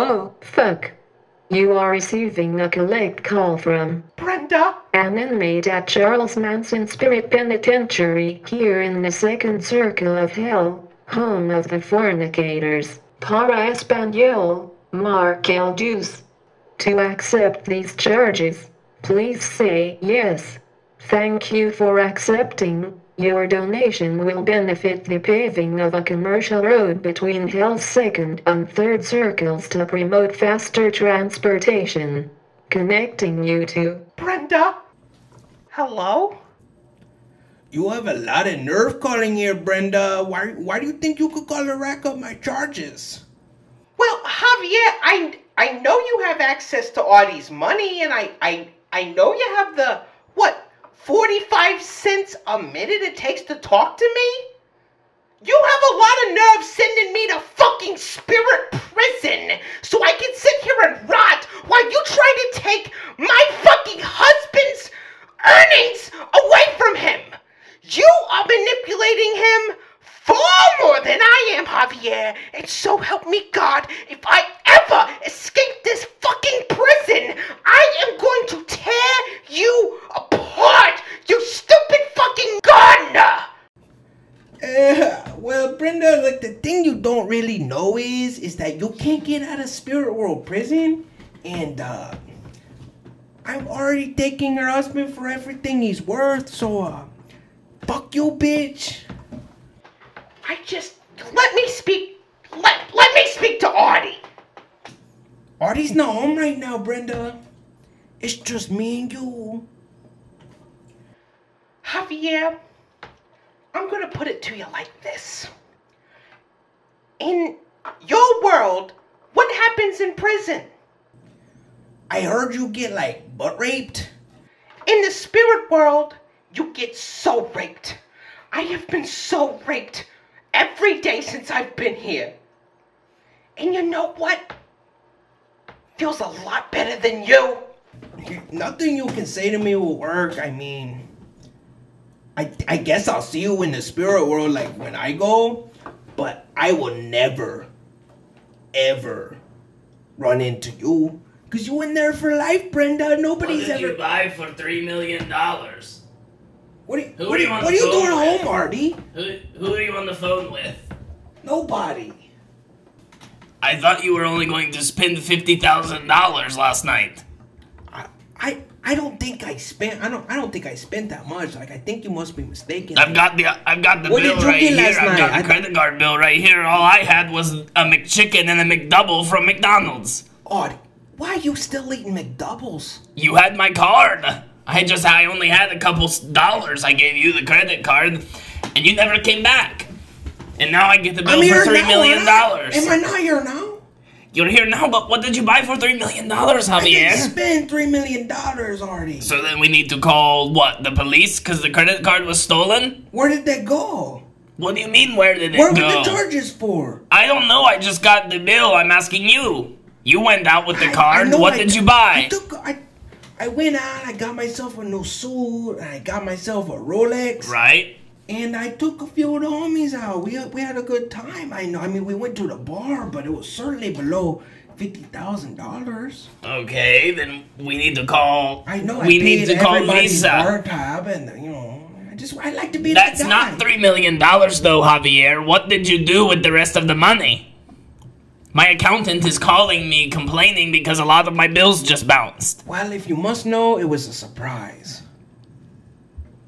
Oh, fuck. You are receiving a collect call from Brenda? an inmate at Charles Manson Spirit Penitentiary here in the second circle of hell, home of the fornicators, Para Espanol, marque el dos. To accept these charges, please say yes. Thank you for accepting. Your donation will benefit the paving of a commercial road between Hell's second and third circles to promote faster transportation, connecting you to Brenda? Hello? You have a lot of nerve calling here, Brenda. Why, why do you think you could call to rack up my charges? Well, Javier, I I know you have access to Artie's money, and I I I know you have the what forty five cents a minute it takes to talk to me. You have a lot of nerve sending me to fucking spirit prison so I can sit here and rot while you try to take my fucking husband's earnings away from him. You are manipulating him far more than I am, Javier. And so help me God, if I ever escape this fucking prison, I am going to tear you apart, you stupid fucking gardener! Uh, well, Brenda, like the thing you don't really know is, is that you can't get out of Spirit World Prison, and uh, I'm already taking her husband for everything he's worth. So, uh, fuck you, bitch. I just let me speak. Let let me speak to Artie. Artie's not home right now, Brenda. It's just me and you. Javier, I'm gonna put it to you like this. In your world, what happens in prison? I heard you get like butt raped. In the spirit world, you get so raped. I have been so raped every day since I've been here. And you know what? Feels a lot better than you. Nothing you can say to me will work. I mean, I I guess I'll see you in the spirit world like when I go, but I will never, ever run into you. Cause you went there for life, Brenda. What Nobody's did ever. you buy for three million dollars? What are you, Who what are are you you, what are you doing with? home, Artie? Who who are you on the phone with? Nobody. I thought you were only going to spend fifty thousand dollars last night. I, I I don't think I spent. I don't. I don't think I spent that much. Like I think you must be mistaken. I've got the I've got the What bill did you right get here. last I've night? got I the th- card bill right here. All I had was a McChicken and a McDouble from McDonald's. Artie, why are you still eating McDoubles? You had my card. I just I only had a couple dollars. I gave you the credit card, and you never came back. And now I get the bill I'm for three now, million dollars. Am I not here now? You're here now, but what did you buy for three million dollars, I didn't Javier? three million dollars already. So then we need to call what the police because the credit card was stolen. Where did that go? What do you mean? Where did it go? Where were the charges for? I don't know. I just got the bill. I'm asking you. You went out with the I- I card. know what I- did you I buy? took. I, I went out. I got myself a new suit. And I got myself a Rolex. Right. And I took a few of the homies out. We we had a good time. I know. I mean, we went to the bar, but it was certainly below fifty thousand dollars. Okay, then we need to call. I know. We paid need to call bar tab, and you know, I just I like to be That's that not three million dollars, though, Javier. What did you do with the rest of the money? My accountant is calling me, complaining because a lot of my bills just bounced. Well, if you must know, it was a surprise.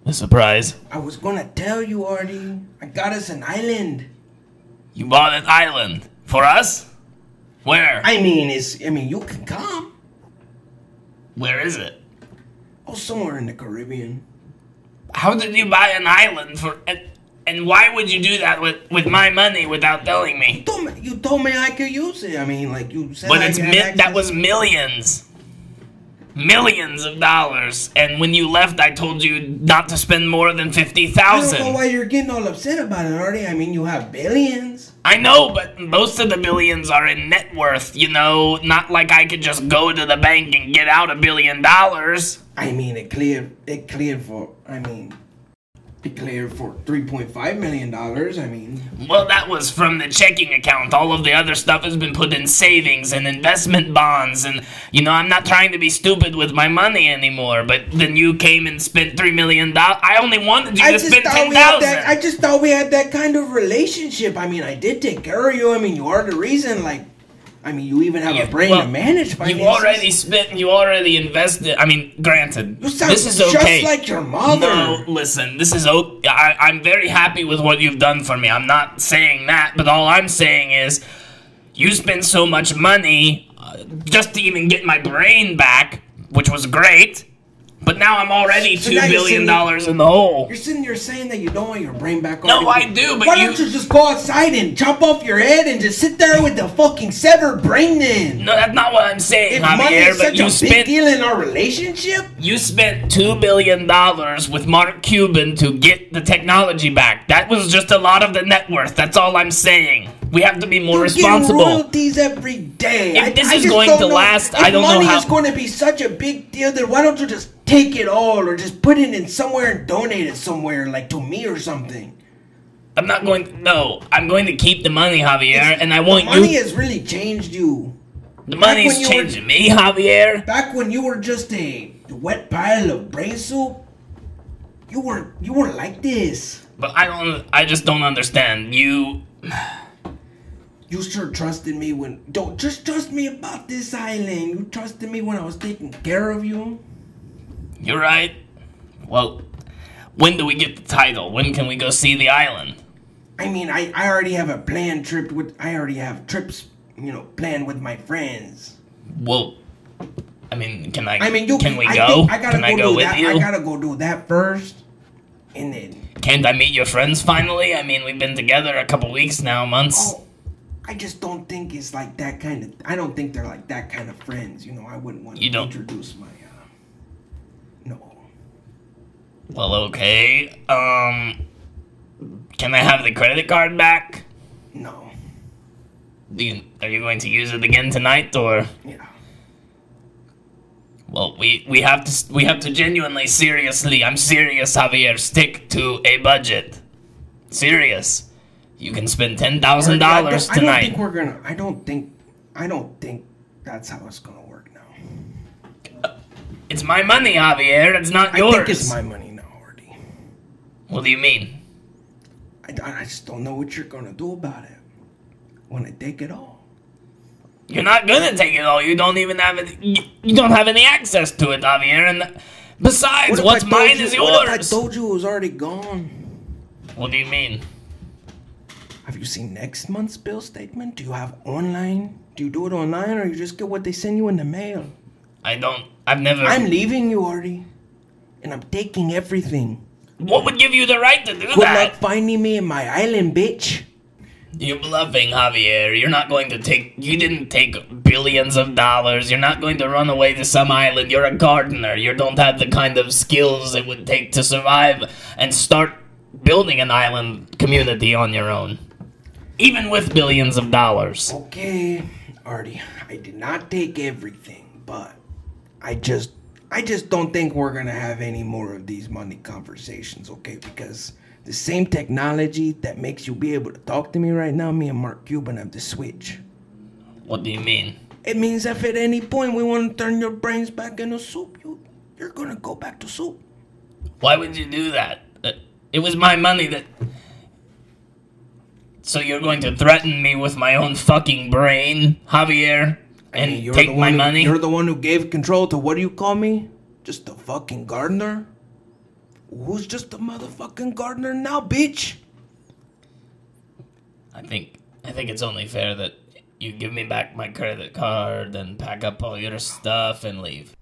A surprise. I was gonna tell you, Artie. I got us an island. You bought an island for us. Where? I mean, it's. I mean, you can come. Where is it? Oh, somewhere in the Caribbean. How did you buy an island for? And why would you do that with with my money without telling me? You told me, you told me I could use it. I mean, like you said. But I it's mi- that was millions, millions of dollars. And when you left, I told you not to spend more than fifty I don't know why you're getting all upset about it, Artie. I mean, you have billions. I know, but most of the billions are in net worth. You know, not like I could just go to the bank and get out a billion dollars. I mean, it cleared. It cleared for. I mean, declared for three point five million dollars. I mean, Well, that was from the checking account. All of the other stuff has been put in savings and investment bonds. And, you know, I'm not trying to be stupid with my money anymore. But then you came and spent $3 million. I only wanted you I to just spend thought we had that. I just thought we had that kind of relationship. I mean, I did take care of you. I mean, you are the reason. Like, I mean, you even have You- a brain well, to manage finances. You already spent, you already invested. I mean, granted, You sound this is just okay. like your mother. No, listen, this is okay. I, I'm very happy with what you've done for me. I'm not saying that, but all I'm saying is you spent so much money uh, just to even get my brain back, which was great. But now I'm already So two billion dollars in the hole. You're sitting there saying that you don't want your brain back. On. No. I do, but why you- don't you just go outside and chop off your head and just sit there with the fucking severed brain? Then, No, that's not what I'm saying, if money Javier. is But such you a big deal in our relationship, you spent two billion dollars with Mark Cuban to get the technology back. That was just a lot of the net worth. That's all I'm saying. We have to be more You're responsible. getting royalties every day. If this is going to know- last, I don't know money how- is going to be such a big deal, then why don't you just take it all, or just put it in somewhere and donate it somewhere, like to me or something? I'm not going. No, I'm going to keep the money, Javier, and I want the money you. has really changed you. the money's were- changing me, Javier. Back when you were just a wet pile of brain soup, you weren't you weren't like this. But I don't. I just don't understand. You. You sure trusted me when don't just trust me about this island. You trusted me when I was taking care of you. You're right. Well, when do we get the title? When can we go see the island? I mean, I, I already have a planned trip with I already have trips, you know, planned with my friends. Well, I mean, can I? I mean, you can we I go? I gotta can go, I go do with that. you? I gotta go do that first, and then Can't I meet your friends finally? I mean, we've been together a couple weeks now, months. oh, I just don't think it's like that kind of. I don't think they're like that kind of friends. You know, I wouldn't want to You don't- introduce my. Uh, no. Well, okay. Um, can I have the credit card back? No. You, are you going to use it again tonight, or? Yeah. Well, we we have to we have to genuinely, seriously. I'm serious, Javier. Stick to a budget. Serious. You can spend ten thousand dollars I don't- I don't think we're gonna. I don't think. I don't think that's how it's gonna work now. It's my money, Javier. It's not yours. I yours. think it's my money now, already. What do you mean? I, I just don't know what you're gonna do about it when I take it all. You're not gonna take it all. You don't even have it. You, you don't have any access to it, Javier. And besides, if what's mine you- is What if I yours. told you it was already gone? What do you mean? Have you seen next month's bill statement? Do you have online? Do you do it online or you just get what they send you in the mail? I don't. I've never. I'm leaving you, Artie. And I'm taking everything. what would give you the right to do that? Good that? luck finding me in my island, bitch. You're bluffing, Javier. You're not going to take. You didn't take billions of dollars. You're not going to run away to some island. You're a gardener. You don't have the kind of skills it would take to survive and start building an island community on your own. Even with billions of dollars. Okay, Artie, I did not take everything, but I just I just don't think we're gonna have any more of these money conversations, okay? Because the same technology that makes you be able to talk to me right now, me and Mark Cuban have to switch. What do you mean? It means if at any point we want to turn your brains back into soup, you you're gonna go back to soup. Why would you do that? Uh, It was my money that. So you're going to threaten me with my own fucking brain, Javier, and Hey, you're take the my one who- money? You're the one who gave control to what do you call me? Just a fucking gardener? Who's just a motherfucking gardener now, bitch? I think I think it's only fair that you give me back my credit card and pack up all your stuff and leave.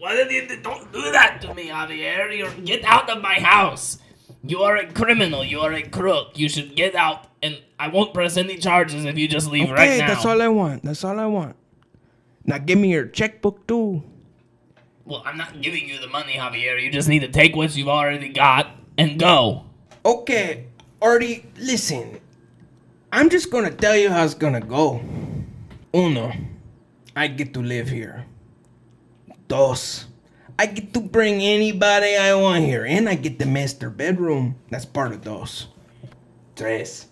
Why did you don't do that to me, Javier? You're, get out of my house. You are a criminal. You are a crook. You should get out, and I won't press any charges if you just leave right now. Okay, that's all I want. That's all I want. Now give me your checkbook too. Well, I'm not giving you the money, Javier. You just need to take what you've already got and go. Okay, Artie, listen. I'm just gonna tell you how it's gonna go. Uno, I get to live here. Dos, I get to bring anybody I want here, and I get the master bedroom. That's part of those. Tres.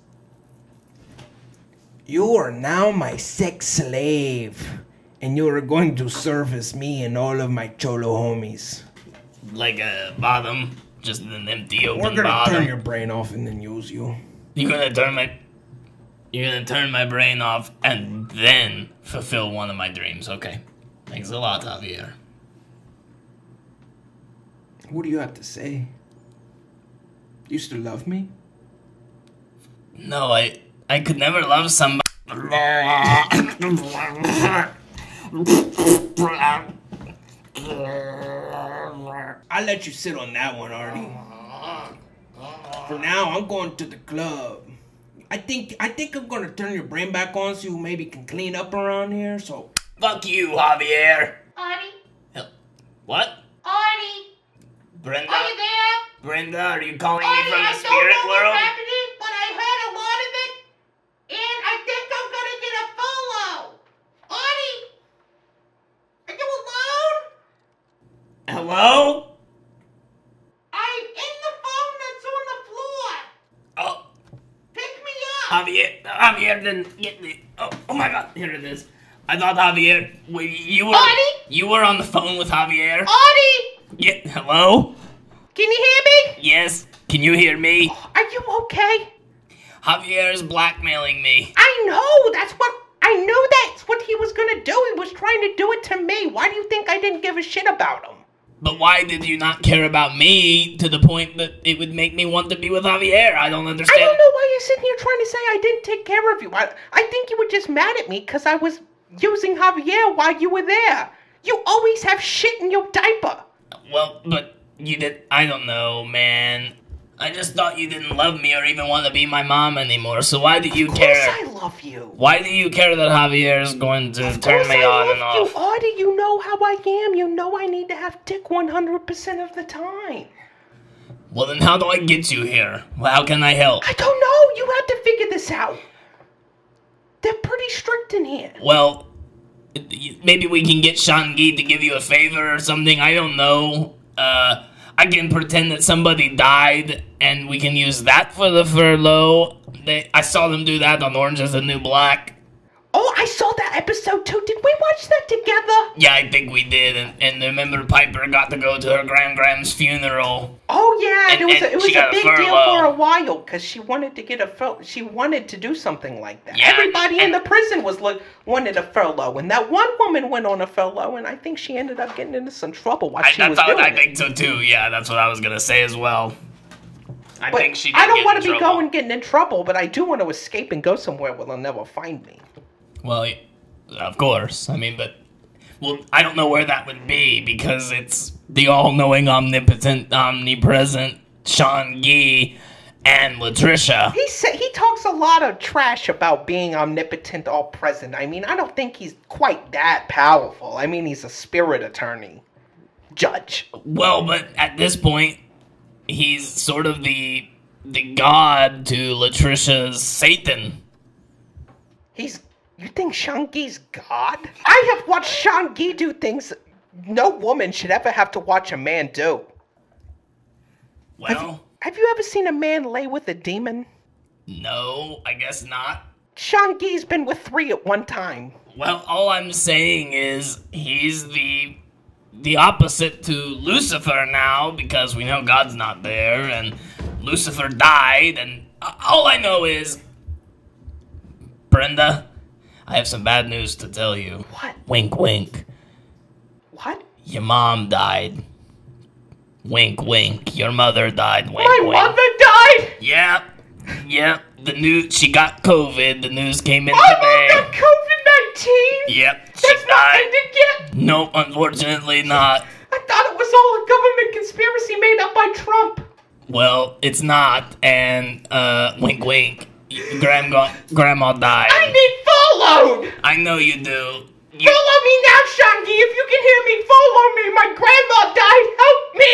You are now my sex slave, and you are going to service me and all of my cholo homies. Like a bottom, just an empty We're gonna bottom. turn your brain off and then use you. You're gonna turn my You're gonna turn my brain off and then fulfill one of my dreams. Okay. Thanks a lot, Javier. What do you have to say? You still love me? No, I I could never love somebody. I'll let you sit on that one, Artie. For now, I'm going to the club. I think I think I'm gonna turn your brain back on so you maybe can clean up around here. So Fuck you, Javier. Artie, What? Brenda? are you there? Brenda, are you calling Artie, me from I the spirit don't know world? what's happening, but I heard a lot of it, and I think I'm gonna get a follow. Artie, are you alone? Hello? I'm in the phone that's on the floor. Oh, Pick me up. Javier, Javier didn't get the. Oh, oh my God! Here it is. I thought Javier, you were Artie? you were on the phone with Javier. Artie, Yeah. Hello. can you hear me? Yes. Can you hear me? Are you okay? Javier is blackmailing me. I know. That's what I knew. That's what he was gonna do. He was trying to do it to me. Why do you think I didn't give a shit about him? But why did you not care about me to the point that it would make me want to be with Javier? I don't understand. I don't know why you're sitting here trying to say I didn't take care of you. I, I think you were just mad at me because I was using Javier while you were there. You always have shit in your diaper. Well, but you did. I don't know, man. I just thought you didn't love me or even want to be my mom anymore. So why do you Of course care? I love you. Why do you care that Javier is going to Of turn me I on love and off? You, Artie, you know how I am. You know I need to have dick 100% of the time. Well, then how do I get you here? Well, how can I help? I don't know. You have to figure this out. They're pretty strict in here. Well, maybe we can get Shangi to give you a favor or something. I don't know. Uh, I can pretend that somebody died, and we can use that for the furlough. They, I saw them do that on Orange is the New Black. Oh, I saw that episode too. Did we watch that together? Yeah, I think we did, and, and remember Piper got to go to her grand gram's funeral. Oh yeah, And- it was and a, it was a a big deal for a while because she wanted to get a fur- she wanted to do something like that. Yeah, Everybody in the prison was look wanted a furlough, and that one woman went on a furlough, and I think she ended up getting into some trouble while I, she was doing I it. think so too. Yeah, that's what I was gonna say as well. I But think she. I don't want to be trouble. going getting in trouble, but I do want to escape and go somewhere where they'll never find me. Well, of course. I mean, but well, I don't know where that would be because it's the all-knowing, omnipotent, omnipresent Shangi and Latricia. He said he talks a lot of trash about being omnipotent, all present. I mean, I don't think he's quite that powerful. I mean, he's a spirit attorney, judge. Well, but at this point, he's sort of the the god to Latricia's Satan. He's. You think Shangi's God? I have watched Shangi do things no woman should ever have to watch a man do. Well, Have you ever seen a man lay with a demon? no, I guess not. Shangi's been with three at one time. Well, all I'm saying is he's the the opposite to Lucifer now because we know God's not there and Lucifer died and all I know is Brenda, I have some bad news to tell you. What? Wink wink. What? Your mom died. Wink wink. Your mother died. Wink My wink. mother died! Yep. Yep. The news she got COVID. The news came in My mom got COVID 19! Yep. That's not ended yet! Nope, unfortunately not. I thought it was all a government conspiracy made up by Trump. Well, it's not, and uh, wink, wink. Grandma, grandma died. I need followed! I know you do. You, Follow me now, Shangi! If you can hear me, follow me! My grandma died! Help me!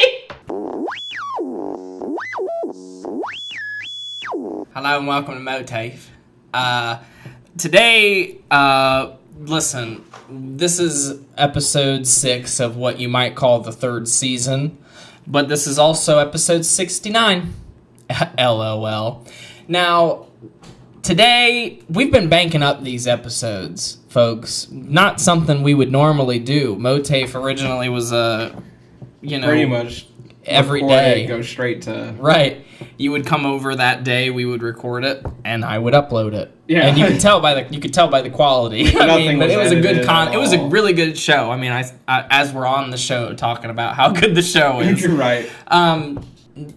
Hello and welcome to MOATAIF. Uh, today, uh, listen, this is episode six of what you might call the third season, but this is also episode 69. LOL. Now, today, we've been banking up these episodes, folks. Not something we would normally do. MOATAIF originally was a, you know, Pretty much every day. Go straight to. Right. You would come over that day, we would record it, and I would upload it. Yeah. And you can tell by the you could tell by the quality. I mean, but it was a good con. It was a really good show. I mean, I, I as we're on the show talking about how good the show is. You're right. Um,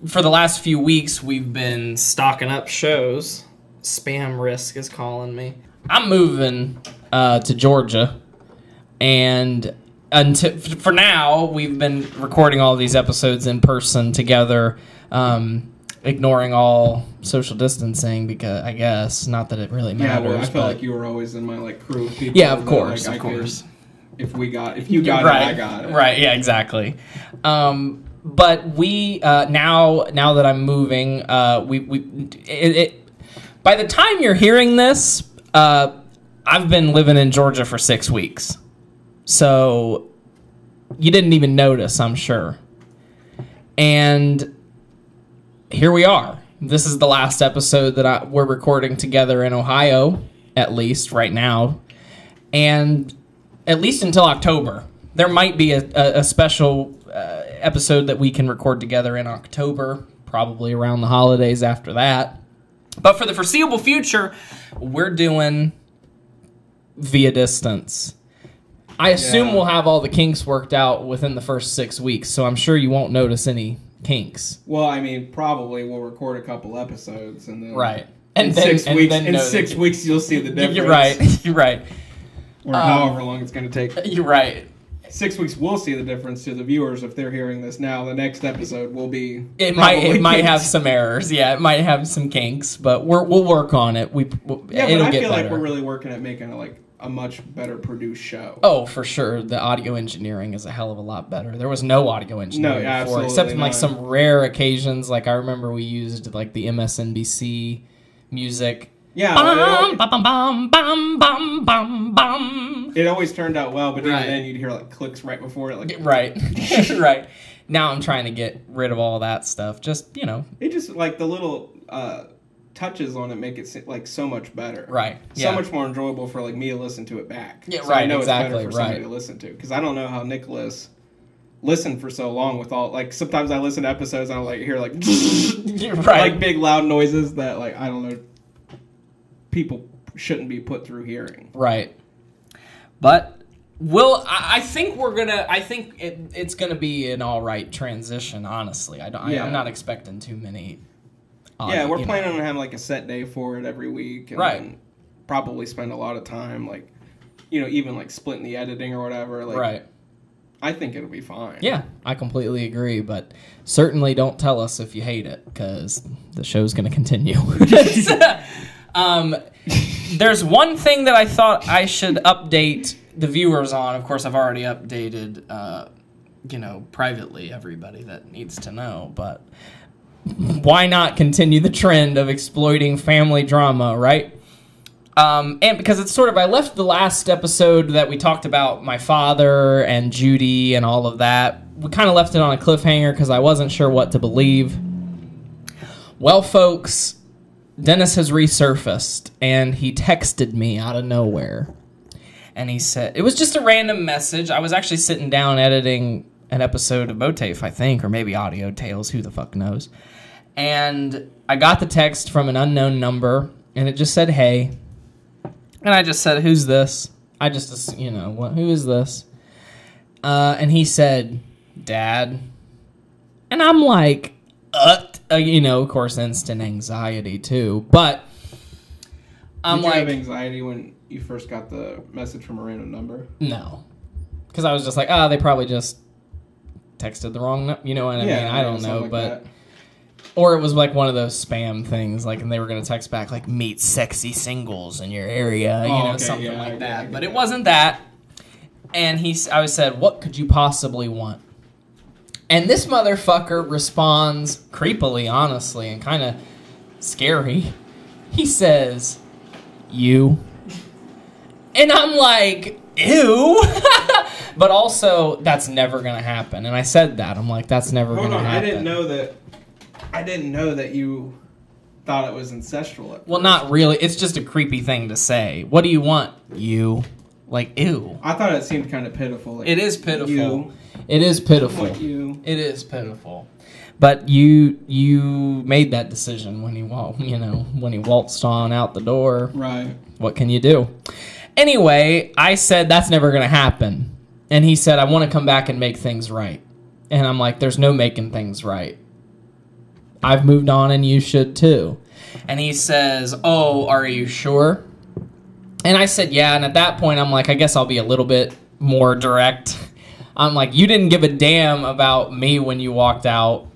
for the last few weeks, we've been stocking up shows. Spam risk is calling me. I'm moving uh, to Georgia, and until for now, we've been recording all these episodes in person together, um, ignoring all social distancing because I guess not that it really Yeah, matters. well, I felt but- like you were always in my like crew of people. yeah, of that, course, like, of I could- course. if we got, if you got right, it, I got it. Right, yeah, exactly. Um, but we uh, now now that I'm moving, uh, we we it, it by the time you're hearing this, uh, I've been living in Georgia for six weeks, so you didn't even notice, I'm sure. And here we are. This is the last episode that I, we're recording together in Ohio, at least right now, and at least until October. There might be a, a, a special uh, episode that we can record together in October, probably around the holidays after that. But for the foreseeable future, we're doing via distance. I assume Yeah. we'll have all the kinks worked out within the first six weeks, so I'm sure you won't notice any kinks. Well, I mean, probably we'll record a couple episodes and then Right. in And then, six and weeks, then in six weeks, you'll see the difference. You're right. You're right. Or however um, long it's going to take. You're right. Six weeks, we'll see the difference to the viewers if they're hearing this now. The next episode will be. It might it might have some errors. Yeah, it might have some kinks, but we're, we'll work on it. We we'll, Yeah, but I feel better. like we're really working at making a, like a much better produced show. Oh, for sure. The audio engineering is a hell of a lot better. There was no audio engineering No, before, except in like some rare occasions. Like I remember we used like the MSNBC music. Yeah, Bum, it, bum, bum, bum, bum, bum, bum. it always turned out well, but even Right. then you'd hear like clicks right before it. Like Right, right. Now I'm trying to get rid of all that stuff. Just you know, it just like the little uh, touches on it make it like so much better. right? So much more enjoyable for like me to listen to it back. Yeah, so I right, know exactly, it's better for somebody right. to listen to because I don't know how Nicholas listened for so long with all like sometimes I listen to episodes and I like hear like right. like big loud noises that like I don't know people shouldn't be put through hearing. Right. But we'll. I I think we're gonna. I think it, it's gonna be an all right transition. Honestly, I don't. I, Yeah. I'm not expecting too many. uh, yeah, we're you know. planning on having like a set day for it every week, and Right. probably spend a lot of time like, you know, even like splitting the editing or whatever. Like, right. I think it'll be fine. Yeah, I completely agree. But certainly don't tell us if you hate it, because the show's gonna continue. um, there's one thing that I thought I should update the viewers on. Of course, I've already updated. Uh, you know, privately, everybody that needs to know, but why not continue the trend of exploiting family drama, right? Um, and because it's sort of, I left the last episode that we talked about my father and Judy and all of that. We kind of left it on a cliffhanger because I wasn't sure what to believe. Well, folks, Dennis has resurfaced and he texted me out of nowhere. And he said, it was just a random message. I was actually sitting down editing an episode of MOATAIF, I think, or maybe Audio Tales, who the fuck knows. And I got the text from an unknown number and it just said, hey. And I just said, who's this? I just, you know, what, who is this? Uh, and he said, Dad. And I'm like, uh, uh, you know, of course, instant anxiety too. But I'm Did you like, have anxiety when you first got the message from a random number? no. Because I was just like, oh, they probably just texted the wrong, you know what I mean? I don't know, like but that. or it was like one of those spam things, like, and they were gonna text back like meet sexy singles in your area, you Oh, know, okay, something yeah, like that. But it wasn't that. And he, I was said, what could you possibly want? And this motherfucker responds creepily, honestly, and kind of scary. He says, "You." And I'm like, ew. but also, that's never gonna happen. And I said that. I'm like, that's never gonna happen. I didn't know that. I didn't know that you thought it was incestual. At Well, not really. It's just a creepy thing to say. What do you want? You. Like, ew. I thought it seemed kind of pitiful. like, It is pitiful. You, It is pitiful. you. It is pitiful. But you you made that decision when he walked, you know, when he waltzed on out the door. Right. What can you do? Anyway, I said that's never going to happen. And he said I want to come back and make things right. And I'm like there's no making things right. I've moved on and you should too. And he says, "Oh, are you sure?" And I said, "Yeah." And at that point I'm like I guess I'll be a little bit more direct. I'm like you didn't give a damn about me when you walked out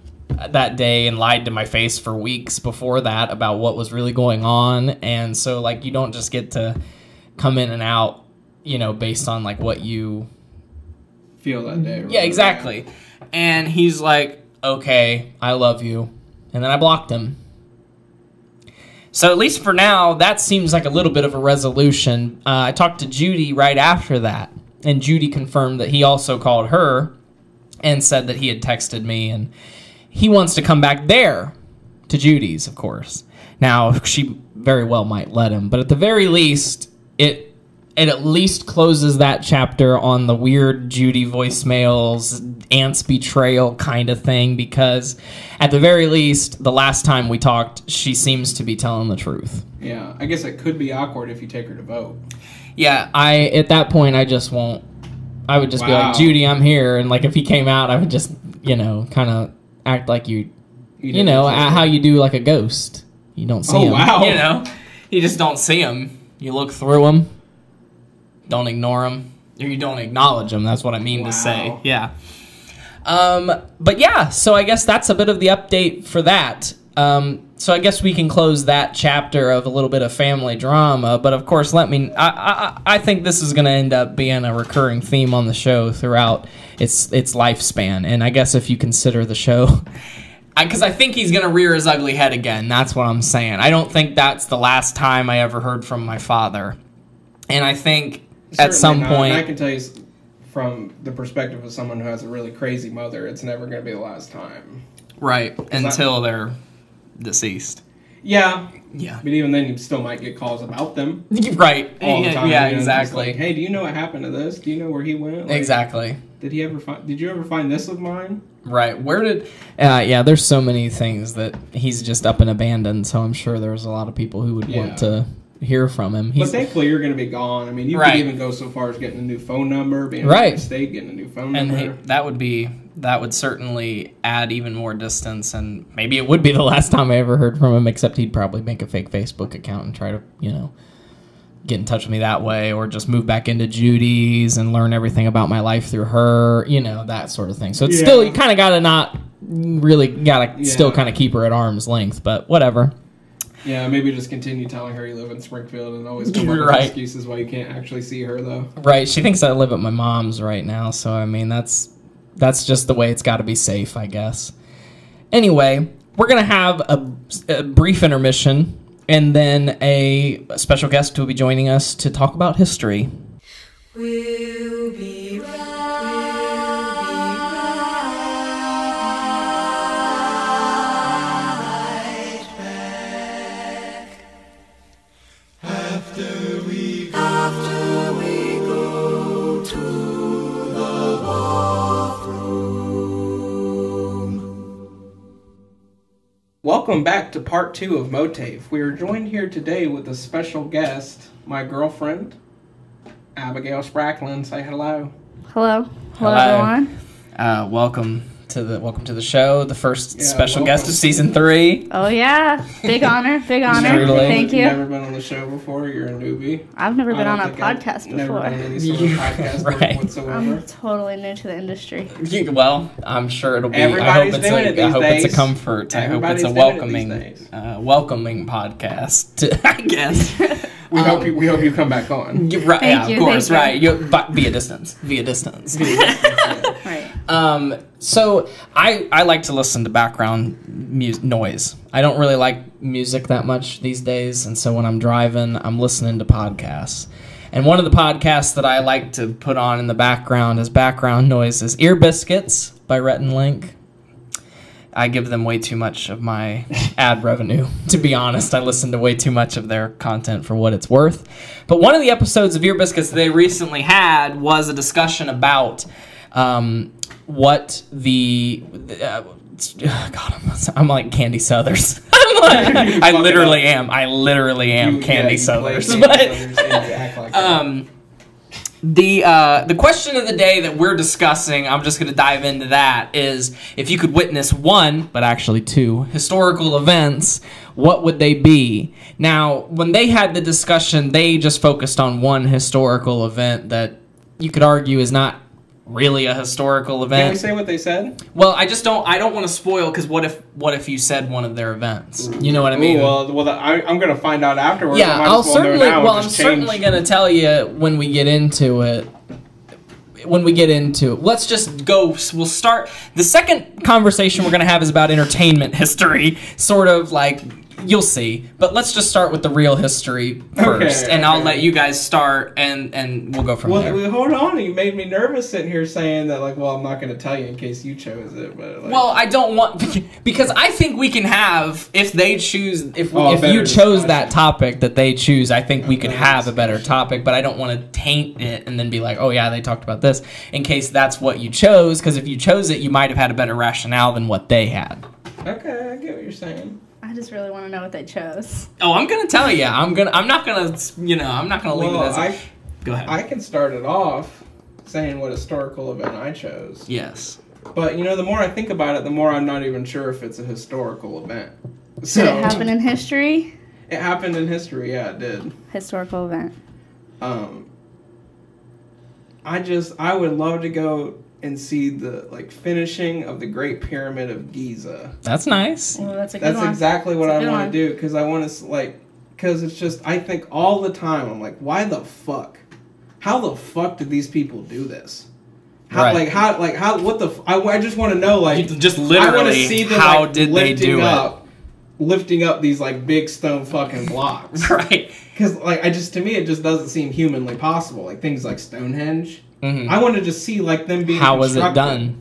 that day and lied to my face for weeks before that about what was really going on. And so like you don't just get to come in and out you know based on like what you Feel that day. yeah exactly. And he's like okay i love you. And then i blocked him. So at least for now that seems like a little bit of a resolution. Uh, i talked to judy right after that and judy confirmed that he also called her and said that he had texted me and he wants to come back there to Judy's, of course. Now, she very well might let him, but at the very least, it it at least closes that chapter on the weird Judy voicemails, aunt's betrayal kind of thing because at the very least, the last time we talked, she seems to be telling the truth. Yeah, I guess it could be awkward if you take her to vote. Yeah, I at that point I just won't I would just be Wow. like, "Judy, I'm here." And like if he came out, I would just, you know, kind of act like you you didn't know, exist. how you do like a ghost. You don't see Oh, him. wow. You know, you just don't see him. You look through him. Don't ignore him, or you don't acknowledge him. That's what I mean to say. Yeah. Um, but yeah, so I guess that's a bit of the update for that. Um, so I guess we can close that chapter of a little bit of family drama. But of course, let me. I I, I think this is going to end up being a recurring theme on the show throughout its its lifespan. And I guess if you consider the show. Because I, think he's gonna rear his ugly head again. That's what I'm saying. I don't think that's the last time I ever heard from my father. And I think at some not. And point, I can tell you from the perspective of someone who has a really crazy mother, it's never going to be the last time. right until they're deceased. Yeah, Yeah. but even then, you still might get calls about them Right. all the yeah, time. yeah, you know, exactly. like, hey, do you know what happened to this? Do you know where he went? Like, exactly. Did he ever find? Did you ever find this of mine? Right. Where did? Uh, yeah. There's so many things that he's just up and abandoned. So I'm sure there's a lot of people who would Yeah. want to hear from him. But He's thankfully, you're going to be gone. I mean, you Right. could even go so far as getting a new phone number, being Right. state, getting a new phone and number. he, that would be that would certainly add even more distance and maybe it would be the last time i ever heard from him except he'd probably make a fake facebook account and try to you know get in touch with me that way or just move back into judy's and learn everything about my life through her you know that sort of thing so it's Yeah. still you kind of gotta not really gotta still kind of keep her at arm's length but whatever yeah, maybe just continue telling her you live in Springfield and always come up with excuses why you can't actually see her, though. right she thinks i live at my mom's right now so i mean that's that's just the way it's got to be safe i guess. Anyway we're gonna have a, a brief intermission and then a special guest will be joining us to talk about history. We'll Welcome back to part two of MOATAIF. We are joined here today with a special guest, my girlfriend, Abigail Spracklen. Say hello. Hello. Hello, Hello. everyone. uh, welcome to the welcome to the show the first Yeah, special guest of season three Oh yeah, big honor, big honor. Truly. Thank you. Never been on the show before. You're a newbie. I've never been on a think I've podcast Never before. been on any sort of podcast Right. whatsoever. I'm totally new to the industry. You- well i'm sure it'll be i Everybody's hope it's doing a, it these I hope it's a comfort i hope it's a doing it welcoming uh, welcoming podcast to, i guess We Um, hope you, we hope you come back on. You- right, Thank yeah, you, of course, thank right. You, but via distance, via distance. Right. um, so I I like to listen to background mu- noise. I don't really like music that much these days, and so when I'm driving, I'm listening to podcasts. And one of the podcasts that I like to put on in the background as background noise is Ear Biscuits by Rhett and Link. I give them way too much of my ad revenue. To be honest, I listen to way too much of their content for what it's worth. But one of the episodes of Ear Biscuits they recently had was a discussion about um, what the. Uh, God, I'm, I'm like Candy Southers. I'm like, I literally am. I literally am You- Candy yeah, Southers. Candy but- Southers and you act like um, the uh, the question of the day that we're discussing, I'm just going to dive into that. Is if you could witness one, but actually two historical events, what would they be? Now, when they had the discussion, they just focused on one historical event that you could argue is not really a historical event. Can we say what they said? well, I just don't. I don't want to spoil because what if what if you said one of their events? You know what I mean? Ooh, well, well, I, I'm gonna find out afterwards. Yeah, I'll well certainly. Well, I'm change- certainly going to tell you when we get into it. When we get into it, let's just go. We'll start. The second conversation we're going to have is about entertainment history, sort of like you'll see. But let's just start with the real history first, and I'll okay. let you guys start, and and we'll go from Well, there. well, hold on. You made me nervous sitting here saying that, like, well, I'm not going to tell you in case you chose it, but like, Well, I don't want because I think we can have if they choose if Oh, if you chose discussion. that topic that they choose, I think we A could have a better topic. But I don't want to taint it and then be like, oh yeah, they talked about this in case that's what you chose. Because if you chose it, you might have had a better rationale than what they had. okay, I get what you're saying. I just really want to know what they chose. Oh, I'm gonna tell you. I'm gonna. I'm not gonna. You know. I'm not gonna leave Well, it as. a- I go ahead. I can start it off saying what historical event I chose. yes. But you know, the more I think about it, the more I'm not even sure if it's a historical event. So Did it happen in history? It happened in history. Yeah, it did. Historical event. Um, I just I would love to go and see the like finishing of the Great Pyramid of Giza. That's nice. Oh, that's a good That's one. exactly what That's a I good want to do because I want to like because it's just I think all the time I'm like why the fuck how the fuck did these people do this how Right. like how like how what the f- I, I just want to know like You- just I want to literally, see them how like, did they lifting do it? up, lifting up these like big stone fucking blocks Right. because like I just to me it just doesn't seem humanly possible like things like Stonehenge Mhm. I want to just see like them being How was it done?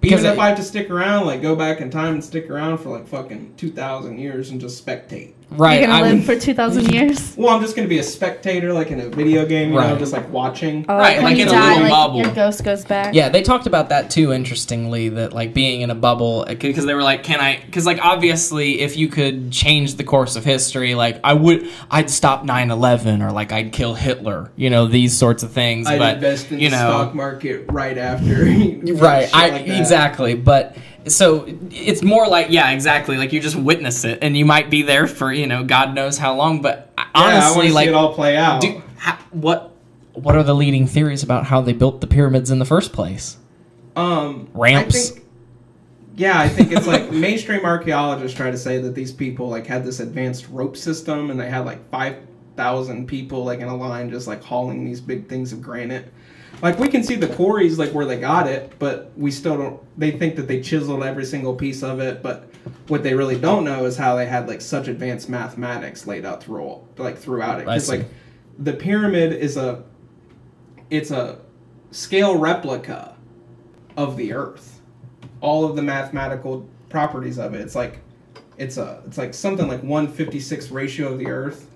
Because Even if I have to stick around, like go back in time and stick around for like fucking two thousand years and just spectate. Right. You're gonna I live for 2,000 years? Well, I'm just gonna be a spectator, like in a video game, you know, just like watching. Oh, Right, when like you in a little like, bubble. Your ghost goes back. Yeah, they talked about that too. Interestingly, that like being in a bubble uh, because they were like, "Can I?" Because like obviously, if you could change the course of history, like I would, I'd stop 9-11 or like I'd kill Hitler. You know these sorts of things. I'd but invest in you the stock market right after. right? shit I like that. exactly, but. So it's more like yeah, exactly. Like you just witness it, and you might be there for you know God knows how long. But Yeah, I honestly, like see it all play out. do, ha, what what are the leading theories about how they built the pyramids in the first place? um, Ramps. I think, yeah, I think it's like mainstream archaeologists try to say that these people like had this advanced rope system, and they had like five thousand people like in a line just like hauling these big things of granite. Like we can see the quarries like where they got it, but we still don't. They think that they chiseled every single piece of it, but what they really don't know is how they had like such advanced mathematics laid out through all, like throughout it. I Because like the pyramid is a it's a scale replica of the Earth. All of the mathematical properties of it. It's like it's a it's like something like 156 ratio of the Earth.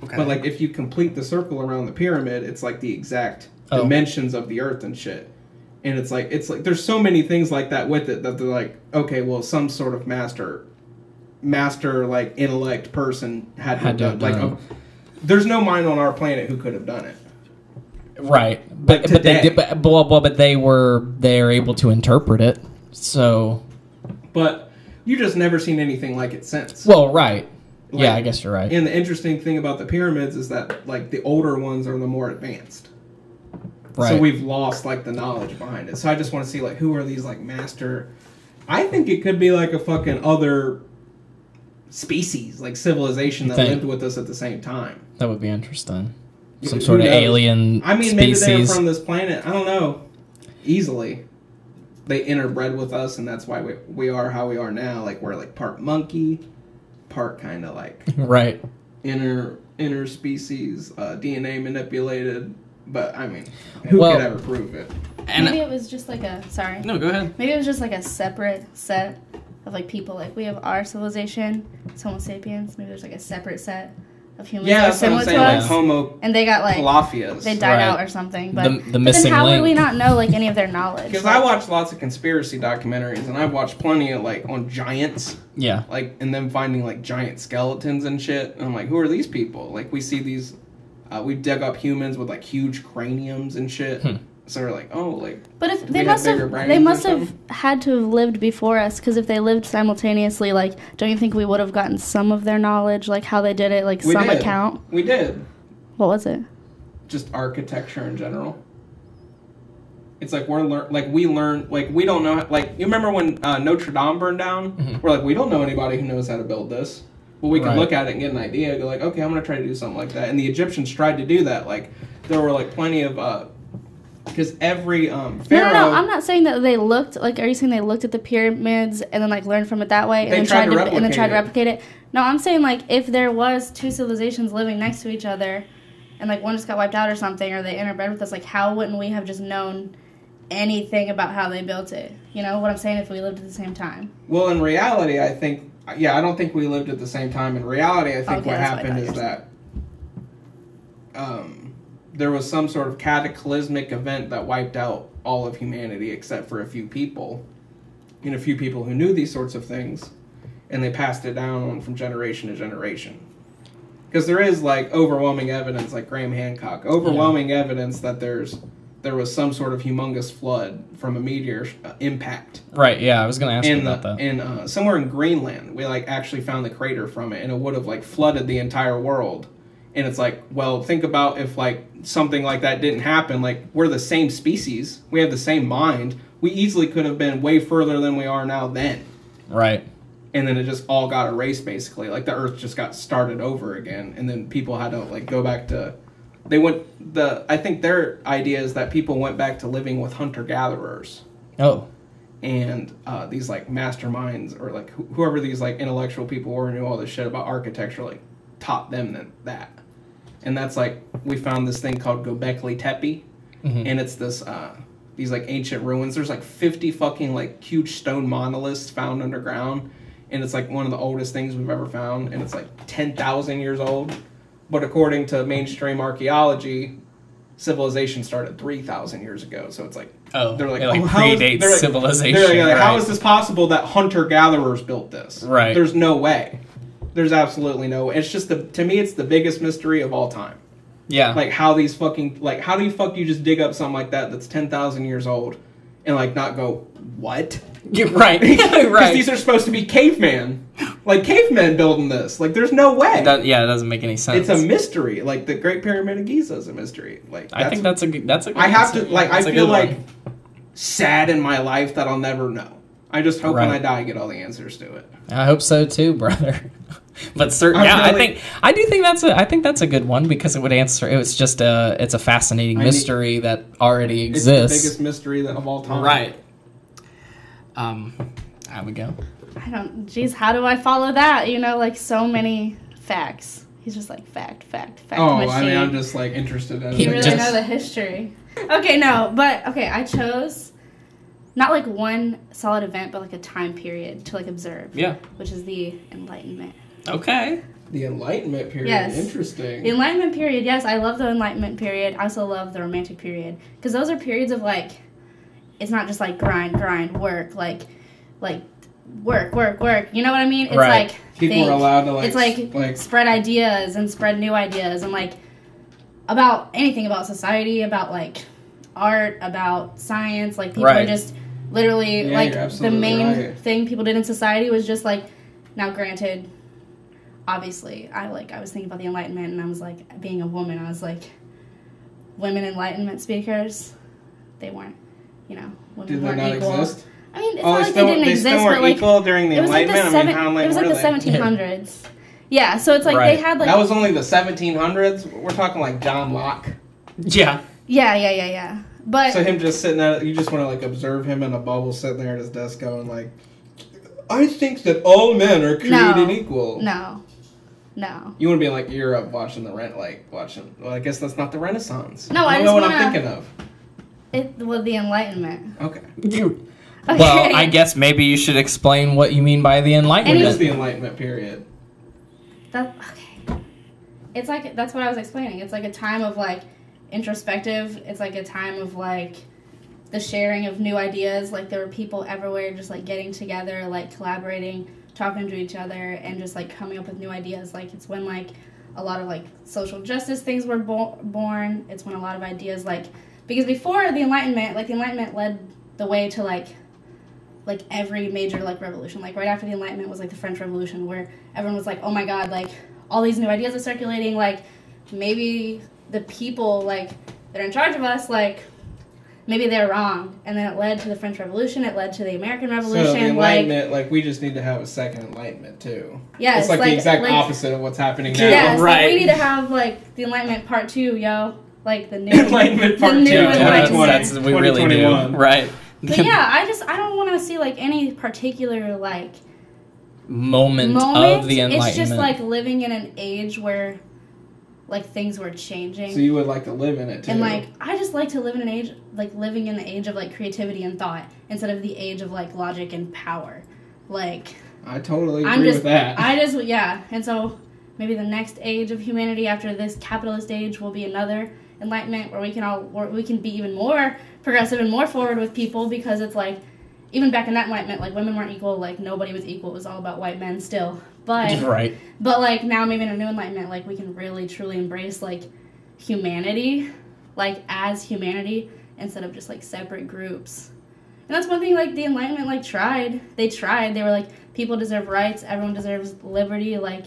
But like if you complete the circle around the pyramid, it's like the exact Oh. dimensions of the Earth and shit. And it's like it's like there's so many things like that with it that they're like, okay, well, some sort of master, master like intellect person had Had have done. Like, done uh, there's no mind on our planet who could have done it. Right, but Like but they did, but, well, well, but they were they are able to interpret it. So But you just never seen anything like it since. well, right. yeah, I guess you're right. And the interesting thing about the pyramids is that like the older ones are the more advanced. Right. So we've lost like the knowledge behind it. So I just want to see like who are these like master I think it could be like a fucking other species, like civilization that think? lived with us at the same time. that would be interesting. Some Who sort of knows? alien I mean, maybe they're species. from this planet. I don't know. Easily, they interbred with us, and that's why we, we are how we are now. Like we're like part monkey, part kind of like right. inner interspecies uh, DNA manipulated, but I mean, who Well- could ever prove it? And Maybe it was just like a sorry. no, go ahead. Maybe it was just like a separate set of like people. Like we have our civilization, it's Homo sapiens. Maybe there's like a separate set of humans Yeah, that are that's what I'm saying. to Like Homo and they got like Palafias. they died Right. out or something. But, The- the but missing then how would we not know like any of their knowledge? Because Like, I watch lots of conspiracy documentaries, and I've watched plenty of like on giants, Yeah. like and them finding like giant skeletons and shit. And I'm like, who are these people? Like we see these, uh, we dug up humans with like huge craniums and shit. Hmm. So we're like, oh, like But if they must bigger have, they must have had to have lived before us. Because if they lived simultaneously, like, don't you think we would have gotten some of their knowledge, like how they did it, like we some did. account? We did What was it? just architecture in general. It's like we're learn like we learn like we don't know like you remember when uh, Notre Dame burned down? Mhm. We're like we don't know anybody who knows how to build this. Well, we can Right. look at it and get an idea. Go like, okay, I'm gonna try to do something like that. And the Egyptians tried to do that. Like there were like plenty of uh because every um No, pharaoh no, no. I'm not saying that they looked like. Are you saying they looked at the pyramids and then like learned from it that way, and then tried tried to to, and then tried to replicate replicate it? No, I'm saying like if there was two civilizations living next to each other, and like one just got wiped out or something, or they interbred with us, like how wouldn't we have just known anything about how they built it? You know what I'm saying? If we lived at the same time. Well, in reality, I think yeah, I don't think we lived at the same time. In reality, I think Okay, what what happened thought is that um, there was some sort of cataclysmic event that wiped out all of humanity except for a few people, and a few people who knew these sorts of things, and they passed it down from generation to generation. Because there is like overwhelming evidence, like Graham Hancock, overwhelming evidence that there's there was some sort of humongous flood from a meteor uh, impact Right. Yeah. I was gonna ask the, about that. in uh, somewhere in Greenland. We like actually found the crater from it, and it would have like flooded the entire world. And it's like, well, think about if like something like that didn't happen. Like we're the same species, we have the same mind. We easily could have been way further than we are now then. Right. And then it just all got erased basically. Like the Earth just got started over again, and then people had to like go back to. They went the. I think their idea is that people went back to living with hunter gatherers Oh. and uh, these like masterminds or like wh- whoever these like intellectual people were knew all this shit about architecture like taught them that, that. and that's like we found this thing called Gobekli Tepe Mhm. and it's this uh, these like ancient ruins there's like 50 fucking like huge stone monoliths found underground and it's like one of the oldest things we've ever found and it's like 10,000 years old but according to mainstream archaeology civilization started 3,000 years ago so it's like Oh. they're like, it, like oh, how predates they're like- civilization. they're like, how right. is this possible that hunter gatherers built this? Right. There's no way. There's absolutely no way. It's just the to me it's the biggest mystery of all time. Yeah. Like how these fucking like how do you fuck you just dig up something like that that's ten thousand years old and like not go what? You're right. Because right. these are supposed to be caveman. Like cavemen building this. Like there's no way. Does- yeah, it doesn't make any sense. it's a mystery. Like the Great Pyramid of Giza is a mystery. Like I think that's a good. That's a. Good I have to like I feel like one. sad in my life that I'll never know. I just hope when I die I get all the answers to it. I hope so too, brother. but certain, I yeah, I think I do think that's a I think that's a good one because it would answer. It was just a it's a fascinating I need- mystery that already It's the exists. biggest mystery that- of all time. right. Um, I would go. I don't. Geez, how do I follow that? You know, like so many facts. He's just like fact, fact, fact Oh, machine. I mean, I'm just like interested in He really just- know the history. Okay, no, but okay, I chose not like one solid event, but like a time period to like observe. Yeah. Which is the Enlightenment. Okay. the Enlightenment period. Yes. Interesting. The Enlightenment period, yes, I love the Enlightenment period. I also love the Romantic period because those are periods of like, it's not just like grind, grind, work, like, like work, work, work. You know what I mean? It's Right. like People think. are allowed to like it's like, like spread ideas and spread new ideas and like about anything about society, about like art, about science. Like people Right. are just literally Yeah, like the main right. thing people did in society was just like now granted obviously I like I was thinking about the enlightenment and I was like being a woman I was like women enlightenment speakers they weren't you know women did they weren't not equal. exist? I mean it's oh, not they like still they didn't they exist still were but like equal during the it was like the Enlightenment. I seven, mean, how like it was like were the they? 1700s yeah so it's like Right. they had like that was only the 1700s. We're talking like John Locke. Yeah. yeah yeah yeah yeah but So him just sitting there, you just want to like observe him in a bubble, sitting there at his desk, going like, "I think that all men are created No. equal." no No. You want to be like Europe watching the rent, like watching. Well, I guess that's not the Renaissance. No, I don't just know what wanna- I'm thinking of. It was the Enlightenment. Okay, You. Okay. Well, I guess maybe you should explain what you mean by the what Enlightenment. is the Enlightenment period? That okay. It's like that's what I was explaining. It's like a time of like introspective. It's like a time of like the sharing of new ideas. Like there were people everywhere just like getting together, like collaborating, talking to each other, and just like coming up with new ideas. Like it's when like a lot of like social justice things were bo- born. It's when a lot of ideas like because before the Enlightenment, like the Enlightenment led the way to like like every major like revolution. Like right after the Enlightenment was like the French Revolution, where everyone was like, "Oh my God!" Like all these new ideas are circulating. Like maybe the people like that are in charge of us, like maybe they're wrong. And then it led to the French Revolution. It led to the American So the Revolution. like Enlightenment, like, we just need to have a second Enlightenment too. yes, it's like, like the exact like, opposite of what's happening now. Yes, like, Right. we need to have like the Enlightenment Part Two, yo. Like the new Enlightenment Part the new Two, Yeah, that's, Enlightenment. we really do. 2021. Right. But yeah, I just I don't want to see like any particular like Moment, moment. of the Enlightenment. It's just like living in an age where like things were changing. So you would like to live in it too. and like I just like to live in an age like living in the age of like creativity and thought instead of the age of like logic and power. Like I totally agree I'm just with that. I just yeah, and so maybe the next age of humanity after this capitalist age will be another enlightenment where we can all where we can be even more progressive and more forward with people because it's like even back in that enlightenment like women weren't equal like nobody was equal it was all about white men still but right. but like now maybe in a new enlightenment, like we can really truly embrace like humanity, like as humanity instead of just like separate groups. And that's one thing like the enlightenment like tried. They tried. They were like people deserve rights, everyone deserves liberty, like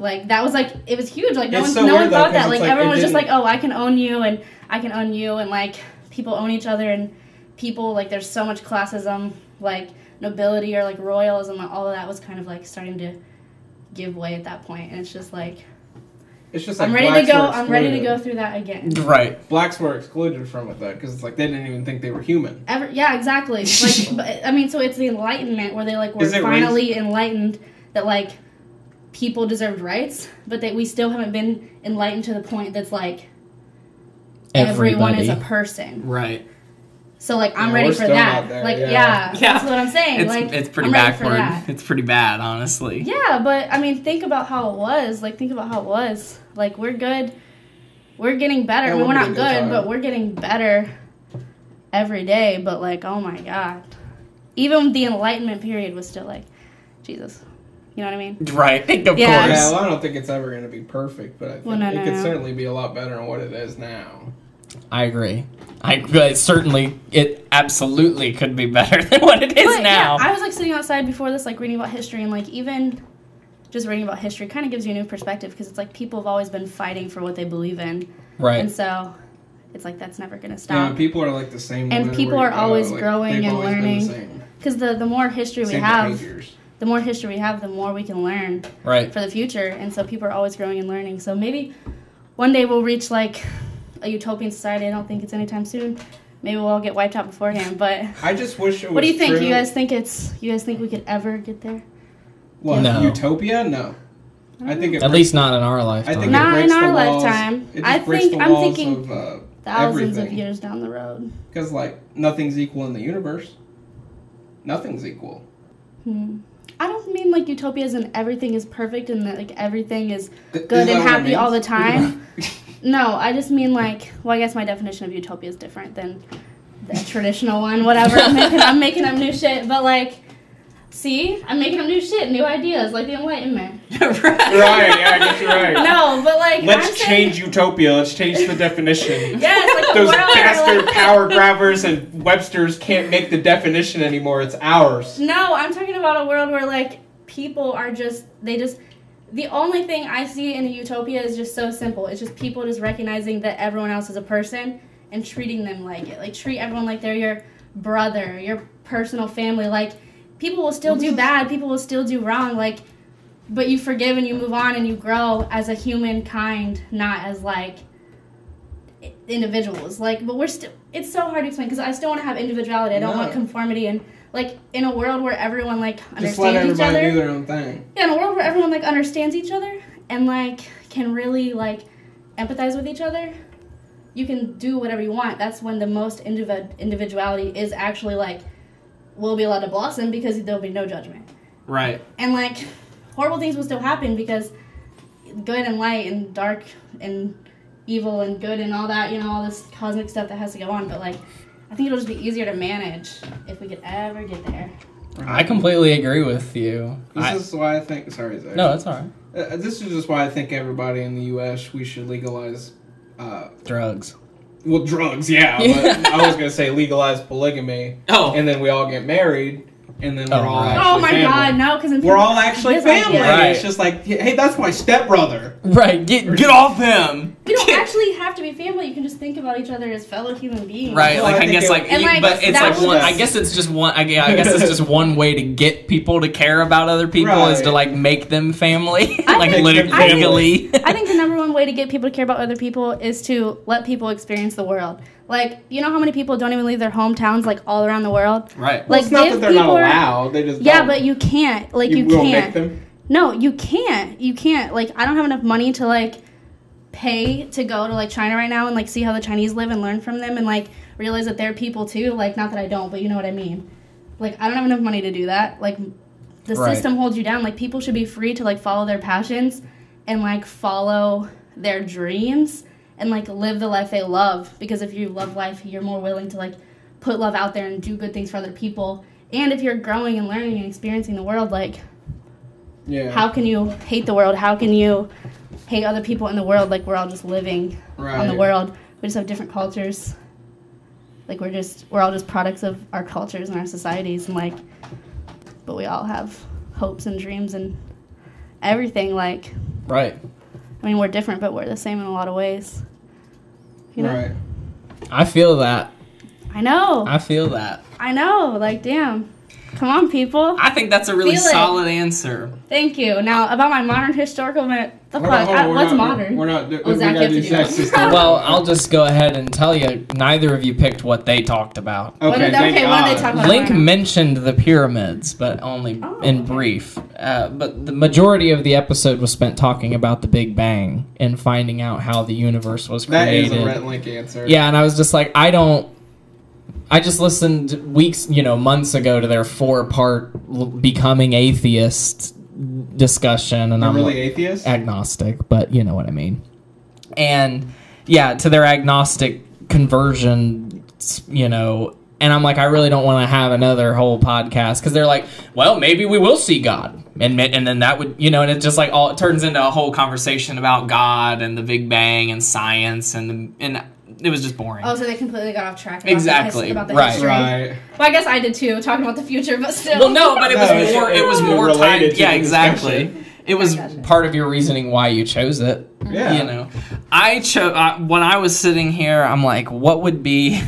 like that was like it was huge. Like no It's one so no weird, one though, that. Like, like, everyone was just like, "Oh, I can own you and I can own you." And like people own each other and people like there's so much classism, like nobility or like royalism, all of that was kind of like starting to give way at that point. And it's just like it's just like I'm ready to go. I'm ready to go through that again. Right. Blacks were excluded from it though, because it's like they didn't even think they were human. Ever, yeah, exactly. Like, but, I mean, so it's the Enlightenment where they like were Is it finally enlightened that like people deserved rights, but that we still haven't been enlightened to the point that's like everyone is a person. Right. So like I'm Yeah, ready for that. there, like yeah. yeah. Yeah. that's what I'm saying. It's like it's pretty I'm ready for backward. that. It's pretty bad, honestly. Yeah, but I mean, think about how it was. Like, think about how it was. Like, we're good. We're getting better. Yeah, I mean, we're we're not good good, time. but we're getting better every day. But like, oh my god, even the Enlightenment period was still like, Jesus. You know what I mean? Right. Of Yeah. course. Yeah, well, I don't think it's ever going to be perfect, but I think Well, no, it no, could no. certainly be a lot better than what it is now. I agree. I but certainly it absolutely could be better than what it is But, now. Yeah, I was like sitting outside before this, like reading about history, and like even just reading about history kind of gives you a new perspective because it's like people have always been fighting for what they believe in, right. and so it's like that's never gonna stop. Yeah, stop. people are like the same. And people are you go. always Like, growing and always learning. same. Because the the more history we Same have, behaviors. The more history we have, the more we can learn right. for the future. And so people are always growing and learning. So maybe one day we'll reach like a utopian society. I don't think it's anytime soon. Maybe we'll all get wiped out beforehand. But I just wish it was what do you think? true. You guys think it's? You guys think we could ever get there? What, No. Utopia? No. I think it At least not in our I lifetime. think Not in our walls. lifetime. I think- I'm thinking of, uh, Thousands of years down the road. Because like nothing's equal in the universe. Nothing's equal. Hmm. I don't mean like utopias and everything is perfect and that like everything is good isn't and that what it happy all the time. No, I just mean like well, I guess my definition of utopia is different than the traditional one. Whatever. I'm making I'm making up new shit, but like, see, I'm making up new shit, new ideas, like the Enlightenment. right, yeah, I guess you're right. No, but like, Let's I'm saying, change utopia. Let's change the definition. Yes, like Those bastard like- power grabbers and Websters can't make the definition anymore. It's ours. No, I'm talking about a world where like people are just they just the only thing I see in a utopia is just so simple. It's just people just recognizing that everyone else is a person and treating them like it. Like treat everyone like they're your brother, your personal family. Like people will still do bad, people will still do wrong, like but you forgive and you move on and you grow as a humankind, not as like individuals. Like but we're still it's so hard to explain because I still want to have individuality. I don't No. want conformity and like in a world where everyone like understands Just let understands each everybody other. do their own thing. Yeah, in a world where everyone like understands each other and like can really like empathize with each other, you can do whatever you want. That's when the most individ- individuality is actually like will be allowed to blossom because there'll be no judgment. Right. And like horrible things will still happen because good and light and dark and evil and good and all that, you know, all this cosmic stuff that has to go on. But like, I think it'll just be easier to manage if we could ever get there. I completely agree with you. This I- is why I think. Sorry, Zach. no, that's all right. Uh, this is just why I think everybody in the U.S. we should legalize. Uh, Drugs. Well, drugs, yeah. But I was gonna say legalize polygamy, Oh. and then we all get married, and then we're Oh, all. right. Oh my family. god, no, because We're all actually family. Right. It's just like, hey, that's my stepbrother. Right. Get get off him. We don't actually have to be family. You can just think about each other as fellow human beings. Right, Well, like I I, guess like, And, you- like, but it's like was one. I guess it's just one. I, yeah, I guess it's just one way to get people to care about other people is to like make them family, like think- lit- I think- I think the number one way to get people to care about other people is to let people experience the world. Like, you know how many people don't even leave their hometowns, like all around the world. right. Like, it's not that they're not people- allowed. They just Yeah, don't. but you can't. Like, you, you, can't. make them. No, you can't. You can't. Like, I don't have enough money to like pay to go to like China right now and like see how the Chinese live and learn from them and like realize that they're people too. Like, not that I don't, but you know what I mean. Like, I don't have enough money to do that. Like, the Right. system holds you down. Like, people should be free to like follow their passions and like follow their dreams and like live the life they love. Because if you love life, you're more willing to like put love out there and do good things for other people. And if you're growing and learning and experiencing the world, like Yeah. how can you hate the world? How can you hate other people in the world? Like we're all just living right. on the world. We just have different cultures. Like we're just we're all just products of our cultures and our societies and like but we all have hopes and dreams and everything like Right. I mean we're different but we're the same in a lot of ways. You know? Right. I feel that. I know. I feel that. I know. Like damn. Come on people. I think that's a really Feel it. solid answer. Thank you. Now about my modern historical minute the Hold on, fuck hold on, I- we're what's not- modern? We're not. do- Oh, we Zach, gotta you have to do that. Well, I'll just go ahead and tell you. Neither of you picked what they talked about. What Okay, did- thank okay, what did they talk about? Link mentioned the pyramids, but only Oh, in okay. brief. Uh, but the majority of the episode was spent talking about the Big Bang and finding out how the universe was created. That is created. a Rhett Link answer. Yeah, and I was just like, I don't. I just listened weeks, you know, months ago to their four-part l- becoming atheist discussion, and They're I'm really like, atheist. agnostic, but you know what I mean. And yeah, to their agnostic conversion, you know, and I'm like, I really don't want to have another whole podcast because they're like, well, maybe we will see God, and and then that would, you know, and it just like all it turns into a whole conversation about God and the Big Bang and science and the, and it was just boring. Oh, so they completely got off track. About Exactly, The, his- about the right. history. right. Well, I guess I did too, talking about the future, but still. Well, no, but it was No, more. It was more related tied. to Yeah, the exactly. discussion. It was gotcha. part of your reasoning why you chose it. Yeah. You know, I chose uh, when I was sitting here. I'm like, what would be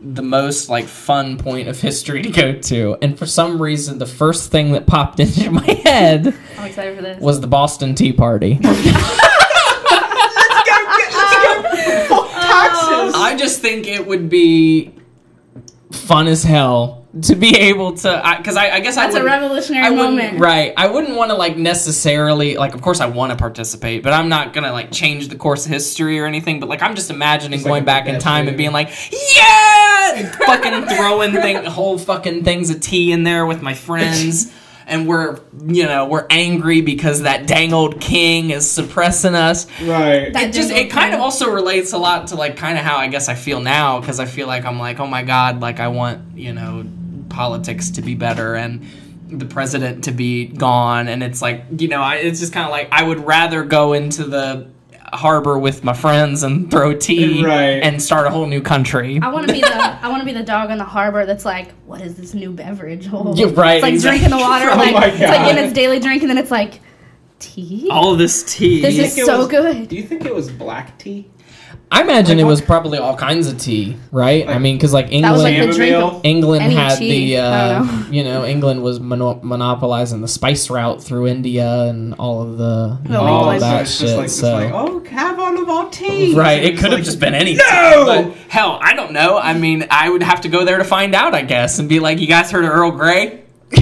the most like fun point of history to go to? And for some reason, the first thing that popped into my head I'm excited for this. was the Boston Tea Party. I just think it would be fun as hell to be able to, because I, I, guess I That's a revolutionary I moment. right? I wouldn't want to like necessarily like. Of course, I want to participate, but I'm not gonna like change the course of history or anything. But like, I'm just imagining Just going a back in time and being like, yeah, fucking throwing thing, whole fucking things of tea in there with my friends. And we're, you know, we're angry because that dang old king is suppressing us. Right. That it just it kind of also relates a lot to like kind of how I guess I feel now because I feel like I'm like oh my god like I want you know politics to be better and the president to be gone. And it's like you know I, it's just kind of like I would rather go into the harbor with my friends and throw tea Right. and start a whole new country. I want to be the I want to be the dog in the harbor that's like, what is this new beverage? Oh. Yeah, right, It's like exactly. drinking the water, Oh like my it's like in its daily drink, and then it's like, tea. All this tea. this is so was- good. Do you think it was black tea? I imagine Like it was probably all kinds of tea, right? I mean, because like was like England, the drink Chamomile? of England had tea. the, uh, know. you know, England was mono- monopolizing the spice route through India and all of the, Oh, all of that shit. like, so. like, oh, have one of our tea. Right, it could have like, just been anything. No! But hell, I don't know. I mean, I would have to go there to find out, I guess, and be like, "You guys heard of Earl Grey?"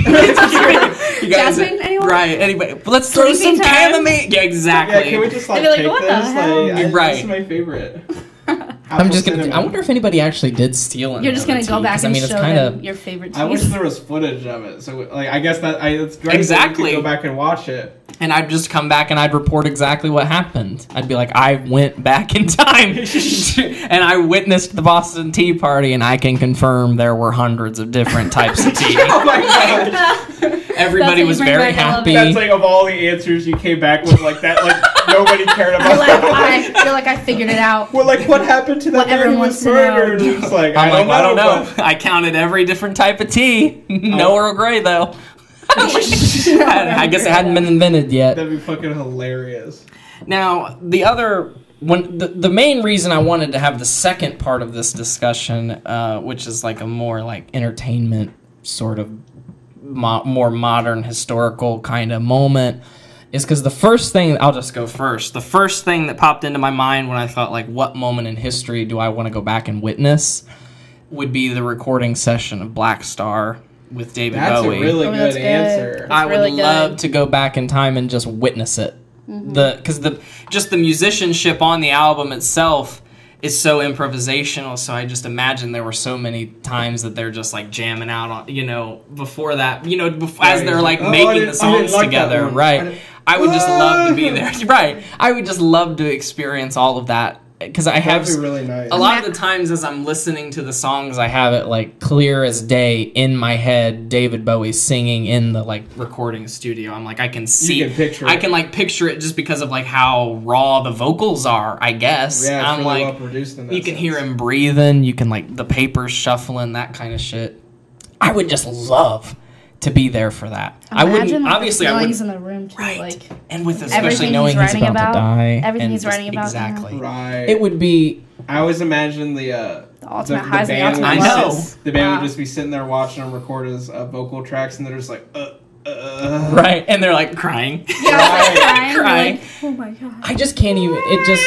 You guys- Jasmine, anyone? Right. Anybody? Let's throw Sleepy some time? chamomile. Yeah, exactly. Yeah, can we just like, They'd be like, take "What the this? hell?" Like, I, Right. This is my favorite. I'm just Apple gonna. I wonder if anybody actually did steal. It. You're just gonna another go back and I mean, it's show kind them of your favorite. I wish there was footage of it. So, like, I guess that I it's great. Exactly. That we could go back and watch it. And I'd just come back and I'd report exactly what happened. I'd be like, I went back in time and I witnessed the Boston Tea Party, and I can confirm there were hundreds of different types of tea. Oh my god! Everybody was very back, I love happy. That's like of all the answers you came back with, like that, like nobody cared You're like, about. I feel like I figured it out. We're like, what happened to that What man who everyone was wants to know. murdered? It's like, I'm I don't know. I don't know. but- I counted every different type of tea. no oh. Earl Grey though. I guess it hadn't been invented yet. That'd be fucking hilarious. Now, the other when the, the main reason I wanted to have the second part of this discussion, uh, which is like a more like entertainment sort of mo- more modern historical kind of moment, is because the first thing I'll just go first. The first thing that popped into my mind when I thought like, what moment in history do I want to go back and witness, would be the recording session of Black Star with David That's Bowie. a really Oh, good, that's good. answer. I would really good. love to go back in time and just witness it. Mm-hmm. The because the just the musicianship on the album itself is so improvisational. So I just imagine there were so many times that they're just like jamming out on you know before that you know bef- as they're like Oh, making the songs like together. one. I Right. I would just love to be ah! there. right. I would just love to experience all of that because I have really nice. a lot of the times as I'm listening to the songs, I have it like clear as day in my head. David Bowie singing in the like recording studio. I'm like, I can see, can picture I it. can like picture it just because of like how raw the vocals are. I guess. Yeah, I'm really like, well produced you can sense. hear him breathing. You can like the papers shuffling, that kind of shit. I would just love to be there for that. I wouldn't. Like, Obviously, I wouldn't. in the room too. Right. Like And with especially knowing he's he's about, about, to die, everything and he's writing about, yeah. exactly. Right. It would be I always imagine the uh, The ultimate the, highs and the band ultimate would I know. lows. The band Wow. would just be sitting there watching them record his uh, vocal tracks, and they're just like, uh, uh. right, and they're like crying. Yeah, Right. crying, Crying. like, oh my god. I just can't even. It just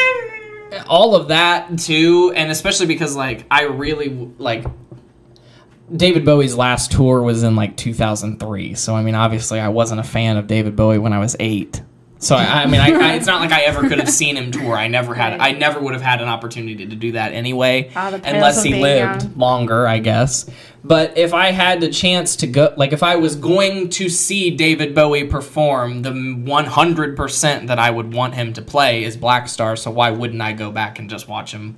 all of that too, and especially because like I really like David Bowie's last tour was in like 2003. So I mean, obviously, I wasn't a fan of David Bowie when I was eight. So I, I mean, I, I, it's not like I ever could have seen him tour. I never had. I never would have had an opportunity to do that anyway, Ah, unless he lived young. longer, I guess. But if I had the chance to go, like if I was going to see David Bowie perform, the 100% that I would want him to play is Black Star. So why wouldn't I go back and just watch him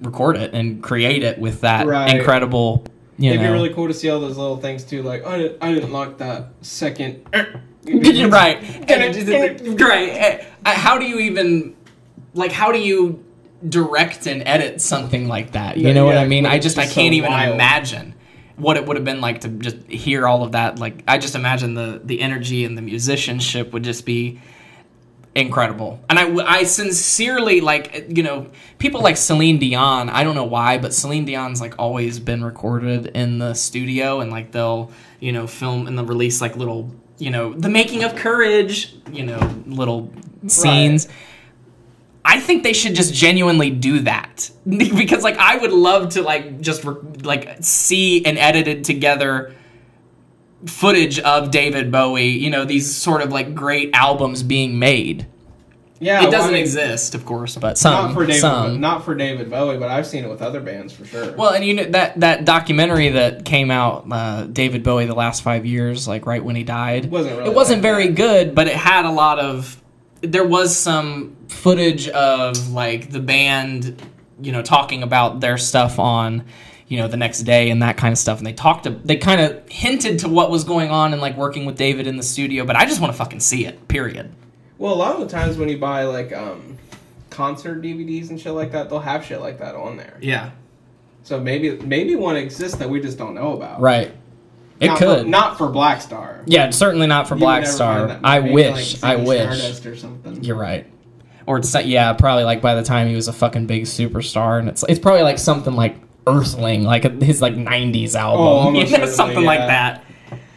record it and create it with that Right. incredible, you It'd know, be really cool to see all those little things too. Like, I didn't, I didn't like that second. right, Can And it- just- right. Uh, How do you even, like, how do you direct and edit something like that? You Yeah, know what yeah, I mean? I it's just, I can't so even wild. imagine what it would have been like to just hear all of that. Like, I just imagine the the energy and the musicianship would just be incredible. And I, I sincerely like, you know, people like Celine Dion. I don't know why, but Celine Dion's like always been recorded in the studio, and like they'll, you know, film and they'll release like little, you know, the making of Courage, you know, little scenes. I think they should just genuinely do that because like I would love to like just re- like see an edited together footage of David Bowie, you know, these sort of like great albums being made. Yeah, it doesn't I mean, exist, of course, but some Not for David, some. not for David Bowie, but I've seen it with other bands for sure. well, and you know that that documentary that came out, uh, David Bowie, the last five years, like right when he died, Wasn't really it wasn't very that. good, but it had a lot of. There was some footage of like the band, you know, talking about their stuff on, you know, the next day and that kind of stuff, and they talked to, they kind of hinted to what was going on and like working with David in the studio, but I just want to fucking see it. Period. Well, a lot of the times when you buy like um, concert DVDs and shit like that, they'll have shit like that on there. Yeah. So maybe maybe one exists that we just don't know about. Right. It not could. For, not for Black Star. Yeah, certainly not for You Black Star. I maybe, wish. like, I wish. Or something. You're right. Or it's yeah, probably like by the time he was a fucking big superstar, and it's it's probably like something like Earthling, like his like '90s album, Oh, you know, something like that.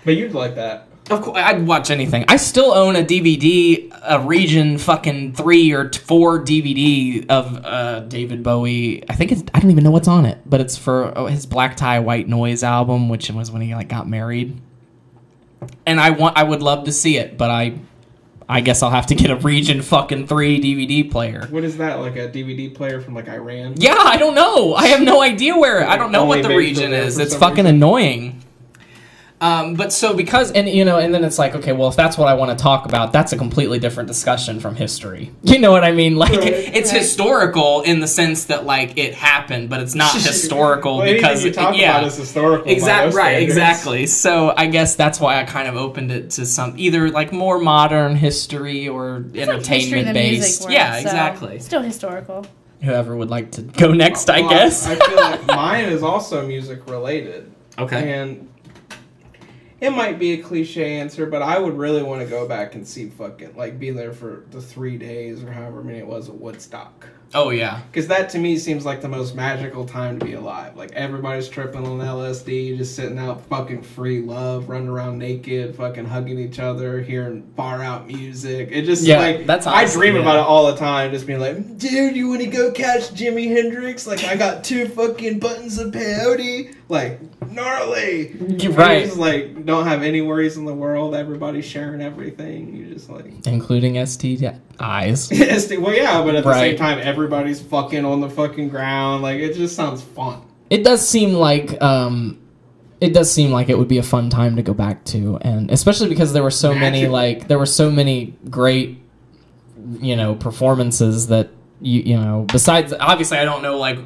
But you'd like that. Of course, I'd watch anything. I still own a DVD, a Region fucking three or t- four DVD of uh, David Bowie. I think it's I don't even know what's on it, but it's for oh, his Black Tie White Noise album, which was when he like got married. And I want, I would love to see it, but I, I guess I'll have to get a Region fucking three DVD player. What is that? Like a DVD player from like Iran? Yeah, I don't know. I have no idea where. I don't know what the region is. It's fucking reason. annoying. Um, but so because and you know and then it's like okay well if that's what I want to talk about that's a completely different discussion from history you know what I mean like Right. it's historical in the sense that like it happened but it's not historical Well, because you talk yeah about is historical. Exactly right, standards. exactly. So I guess that's why I kind of opened it to some either like more modern history or It's like history entertainment the music based. world, yeah, so exactly. Still historical. Whoever would like to go next, I Well, guess. I, feel like mine is also music related. okay. And it might be a cliche answer, but I would really want to go back and see fucking like be there for the three days or however many it was at Woodstock. Oh yeah. Because that to me seems like the most magical time to be alive. Like everybody's tripping on LSD, just sitting out fucking free love, running around naked, fucking hugging each other, hearing far out music. It just Yeah, like that's I dream yeah. about it all the time, just being like, dude, you want to go catch Jimi Hendrix? Like I got two fucking buttons of peyote, like gnarly. You're You right. just like don't have any worries in the world. Everybody's sharing everything. You just like. Including ST eyes. Well, yeah, but at the same time, everybody's fucking on the fucking ground. Like it just sounds fun. It does seem like um it does seem like it would be a fun time to go back to and especially because there were so many like there were so many great you know performances that you you know besides obviously I don't know like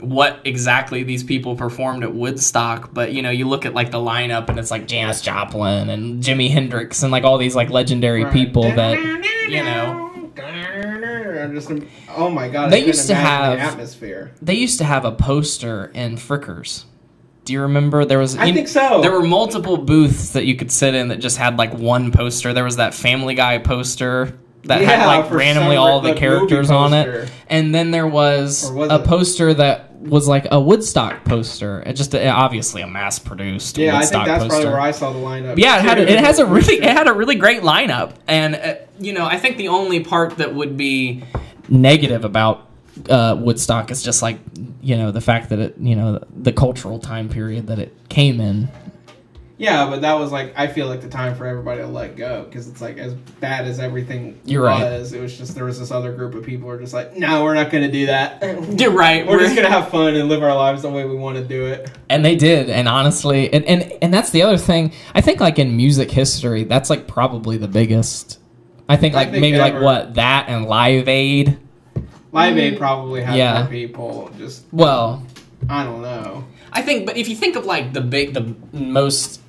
what exactly these people performed at Woodstock, but you know, you look at like the lineup and it's like Janis Joplin and Jimi Hendrix and like all these like legendary Right. people that you know just, oh my god! They used to imagine the have- atmosphere. they used to have a poster in Fricker's. Do you remember there was? I you- think so. There were multiple booths that you could sit in that just had like one poster. There was that Family Guy poster that had like randomly some all the like, characters on it, and then there was, was a it? poster that was like a Woodstock poster. It just obviously a mass produced Yeah, I think that's poster. probably where I saw the lineup. Yeah, it had it has a really it had a really great lineup, and uh, you know I think the only part that would be negative about uh, Woodstock is just like you know the fact that it you know the, the cultural time period that it came in. Yeah, but that was like I feel like the time for everybody to let go because it's like as bad as everything You're right. was. It was just there was this other group of people who are just like, no, we're not going to do that. You're right. We're just gonna have fun and live our lives the way we want to do it. and they did, and honestly, and, and and that's the other thing. I think like in music history, that's like probably the biggest. I think I like think maybe like what that and Live Aid. Live Aid mm-hmm. probably had Yeah. more people. Just Well, I don't know. I think, but if you think of like the big, the most,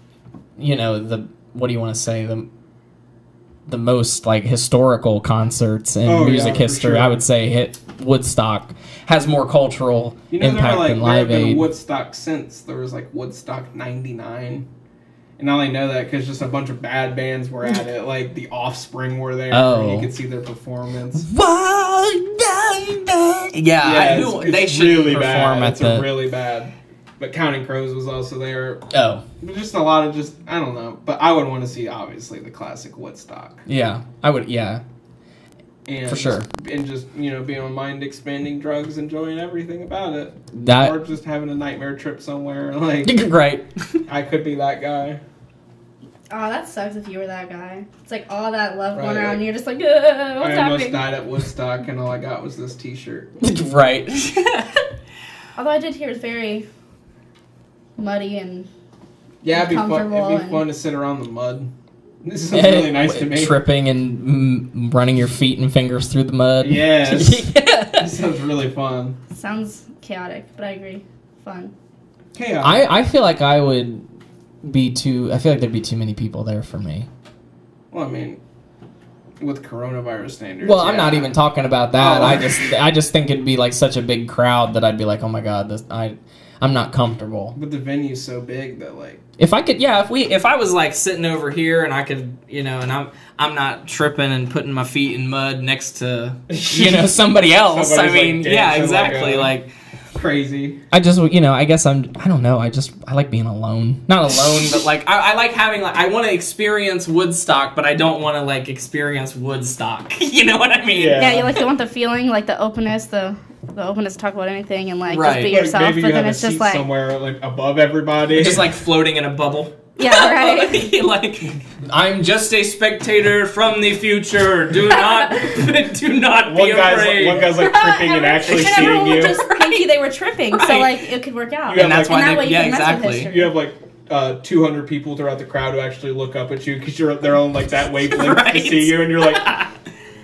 you know, the what do you want to say the the most like historical concerts in Oh, music for history, sure. I would say hit Woodstock has more cultural You know, impact like than Live Aid. Woodstock since there was like Woodstock '99, and I only know that because just a bunch of bad bands were at it. Like the Offspring were there, Oh. and you could see their performance. yeah, I knew they should really perform bad. at It's the. really bad. But Counting Crows was also there. oh, Just a lot of just I don't know. But I would want to see obviously the classic Woodstock. yeah, I would. Yeah, And For sure. And just you know being on mind expanding drugs, enjoying everything about it, or just having a nightmare trip somewhere. Like right. I could be that guy. Oh, that sucks if you were that guy. It's like all that love going around, like- and you're just like, "Ugh, what's I almost died at Woodstock, and all I got was this T-shirt. right. Although I did hear it's very muddy and Yeah, it'd be fun. It'd be and- fun to sit around the mud. This is really nice to me. Tripping and mm, running your feet and fingers through the mud. Yes. Yeah. This sounds really fun. sounds chaotic, but I agree, fun. Chaos. I, I feel like I would be too. I feel like there'd be too many people there for me. well, I mean, with coronavirus standards. Well, I'm not even talking about that. Oh. I just I just think it'd be like such a big crowd that I'd be like, oh my god, this I. I'm not comfortable. But the venue's so big that like If I could, yeah, if we, if I was like sitting over here and I could, you know, and I'm, I'm not tripping and putting my feet in mud next to, you know, somebody else. Somebody's, I like, mean, yeah, dancing like exactly. a- Like, crazy. I just, you know, I guess I'm, I don't know. I just, I like being alone. Not alone, but like, I, I like having, like, I want to experience Woodstock, but I don't want to like experience Woodstock. you know what I mean? Yeah. Yeah, you like you want the feeling, like the openness, the the openness to talk about anything and like Right. just be Like, yourself. maybe but you then have it's a just seat like somewhere like above everybody. Just like floating in a bubble. yeah, right. like I'm just a spectator from the future. Do not do not one be guy's afraid. one guy's like tripping and actually and seeing everyone you. would just think they were tripping, so Right. like it could work out. You have, and that's like- why and that they, way you yeah, can mess with exactly. history. You have like uh, 200 people throughout the crowd who actually look up at you because you're they're on like that wavelength Right. to see you, and you're like,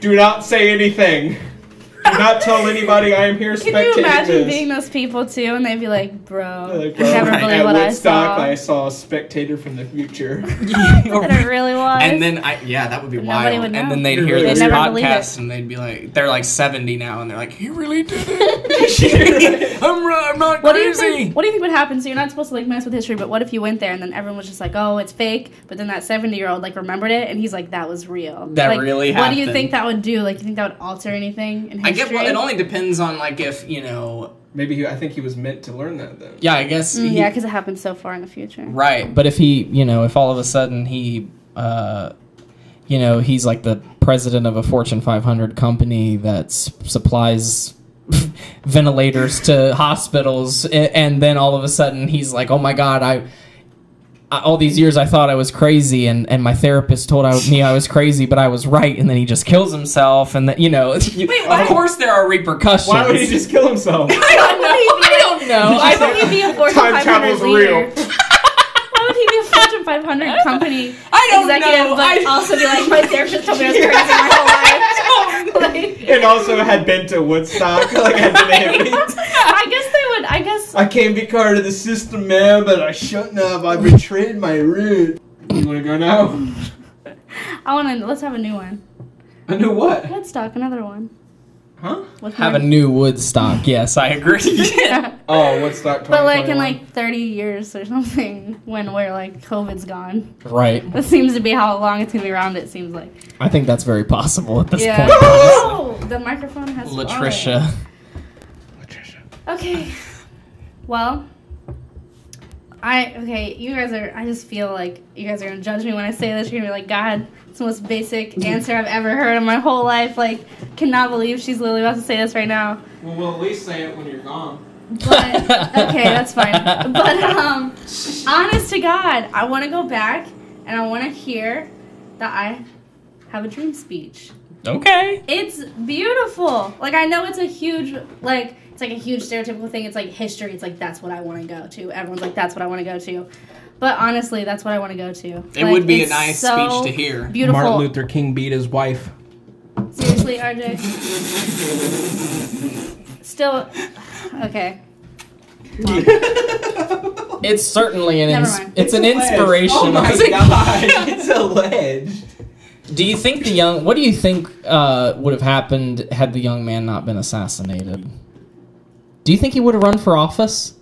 do not say anything. Do not tell anybody I am here Can spectating you imagine this. being those people too, and they'd be like, "Bro, Like, I never right. believe At what I Woodstock, saw." I saw a spectator from the future. that it really was. and then I yeah, that would be Nobody wild. would And then they'd They'd hear this never believe podcast and they'd be like, they're like 70 now, and they're like, he really did it. I'm, I'm not what do you crazy. think? What do you think would happen? So you're not supposed to like mess with history, but what if you went there and then everyone was just like, "Oh, it's fake," but then that 70 year old like remembered it and he's like, "That was real." That Like, really What do you think that would do? Like, you think that would alter anything in I history? get. Well, it only depends on like if you know. Maybe he, I think he was meant to learn that then. Yeah, I guess. Mm, he- yeah, because it happened so far in the future. Right, but if he, you know, if all of a sudden he, uh, you know, he's like the president of a Fortune 500 company that s- supplies ventilators to hospitals, a- and then all of a sudden he's like, "Oh my God, I." I- All these years, I thought I was crazy, and, and my therapist told I, me I was crazy, but I was right. And then he just kills himself, and then you know, of course there are repercussions. Why would he just kill himself? I don't know. I don't know. I Why would he be a Fortune Time 500 travel's leader? real. Why would he be a Fortune 500 company I don't executive, know. but I- also be like, my therapist told me I was crazy my whole life? like, and also had been to Woodstock, like had been a hippie. I guess they would. I guess I can't be part of the system, man, but I shouldn't have. I betrayed my root. You wanna go now? I want to. Let's have a new one. A new what? Woodstock, another one. Huh? With have a more- new Woodstock. Yes, I agree. yeah. Oh, Woodstock. But like in like 30 years or something, when we're like COVID's gone. right. That seems to be how long it's gonna be around. It seems like. I think that's very possible at this yeah. point. Oh, the microphone has. fallen. Latricia. Okay. Well, I okay. You guys are. I just feel like you guys are gonna judge me when I say this. You're gonna be like, God, it's the most basic answer I've ever heard in my whole life. Like, cannot believe she's literally about to say this right now. Well, we'll at least say it when you're gone. But okay, that's fine. But um, honest to God, I want to go back and I want to hear that I have a dream speech. Okay. It's beautiful. Like I know it's a huge like it's like a huge stereotypical thing. It's like history. It's like that's what I want to go to. Everyone's like that's what I want to go to. But honestly, that's what I want to go to. It Like, would be a nice so speech to hear. Beautiful. Martin Luther King beat his wife. Seriously, RJ. Still, okay. It's certainly an Never ins- mind. it's, an alleged. inspiration. Oh my god, it's alleged. Do you think the young what do you think uh, would have happened had the young man not been assassinated? Do you think he would have run for office?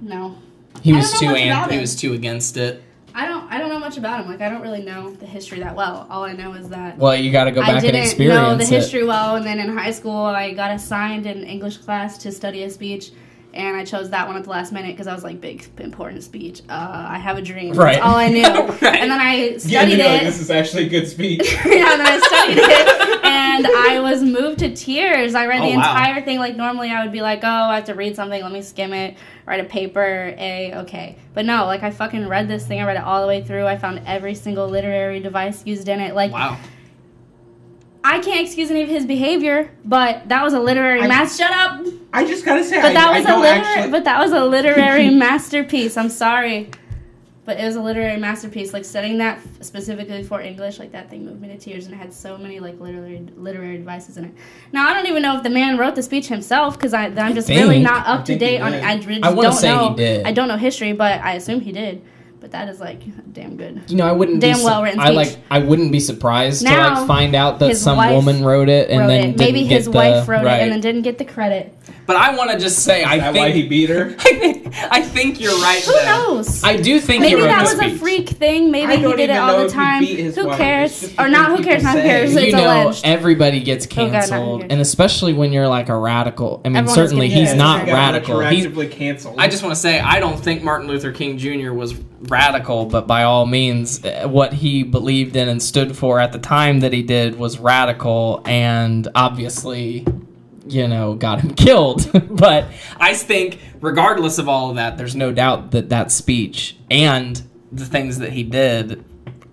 No, He I was too know much an- about he was too against it. I don't. I don't know much about him. Like I don't really know the history that well. All I know is that Well, you got to go back and didn't experience know the it. history well, and then in high school I got assigned an English class to study a speech, and I chose that one at the last minute because I was like, big important speech. Uh, I have a dream. Right. That's all I knew. Right. And then I Yeah, studied like, it. this is actually a good speech. yeah, and then I studied it, and I was moved to tears. I read Oh, the wow. entire thing. Like normally, I would be like, "Oh, I have to read something. Let me skim it, write a paper, a okay." But no, like I fucking read this thing. I read it all the way through. I found every single literary device used in it. Like Wow. I can't excuse any of his behavior, but that was a literary I- mass. Shut up. I just gotta say, But I, that was a don't literary. actually. But that was a literary masterpiece. I'm sorry. But it was a literary masterpiece. Like studying that specifically for English, like that thing moved me to tears, and it had so many like literary literary devices in it. Now I don't even know if the man wrote the speech himself because I'm just think- really not up to date on. did. I I don't say he know. did. I don't know history, but I assume he did. But that is like damn good. You know, I wouldn't Damn be su- well-written I like. I wouldn't be surprised to like find out that some woman wrote it and wrote then it. didn't Maybe get his the- wife wrote right. it and then didn't get the credit. But I want to just say I Is that think why he beat her? I think I think you're right. Who though. knows? I do think Maybe he wrote that the was a freak thing. Maybe he did it all the time. Who cares? It's just the Or not? Who cares? Not who say. cares? you know, alleged. everybody gets Oh, God, canceled, and especially when you're like a radical. I mean, Everyone certainly he's get not He got radical. He's, canceled. I just want to say I don't think Martin Luther King Jr. was radical, but by all means, uh, what he believed in and stood for at the time that he did was radical, and obviously, you know, got him killed. but I think, regardless of all of that, there's no doubt that that speech and the things that he did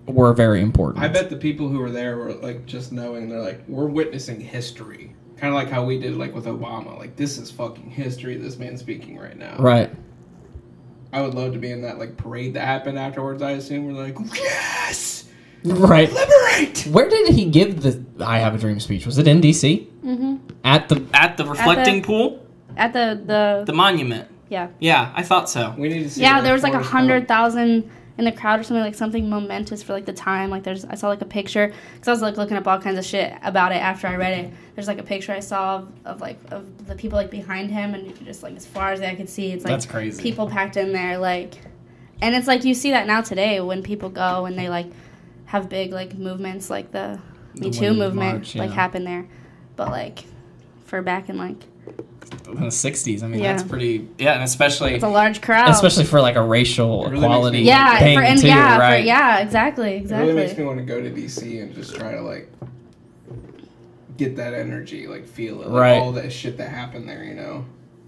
were very important. I bet the people who were there were like just knowing they're like we're witnessing history, kind of like how we did like with Obama. Like this is fucking history. This man speaking right now. Right. I would love to be in that like parade that happened afterwards. I assume we're like yes, Right. liberate. Where did he give the "I Have a Dream" speech? Was it in D.C. hmm at the at the reflecting pool, At the the, the monument? yeah Yeah, I thought so. We need to see. yeah there was like a Forrest hundred Gump- thousand in the crowd or something like something momentous for like the time like there's I saw like a picture because I was like looking up all kinds of shit about it after I read it there's like a picture I saw of, of like of the people like behind him and just like as far as I could see it's like That's crazy. people packed in there like and it's like you see that now today when people go and they like have big like movements like the The Me Too movement March, like happen there but like for back in like in the '60s. I mean, Yeah. that's pretty. Yeah, and especially it's a large crowd especially for like a racial really equality me- yeah thing for, and too, yeah right? for, yeah exactly exactly. It really makes me want to go to DC and just try to like get that energy, like feel it, like, Right. all that shit that happened there. You know.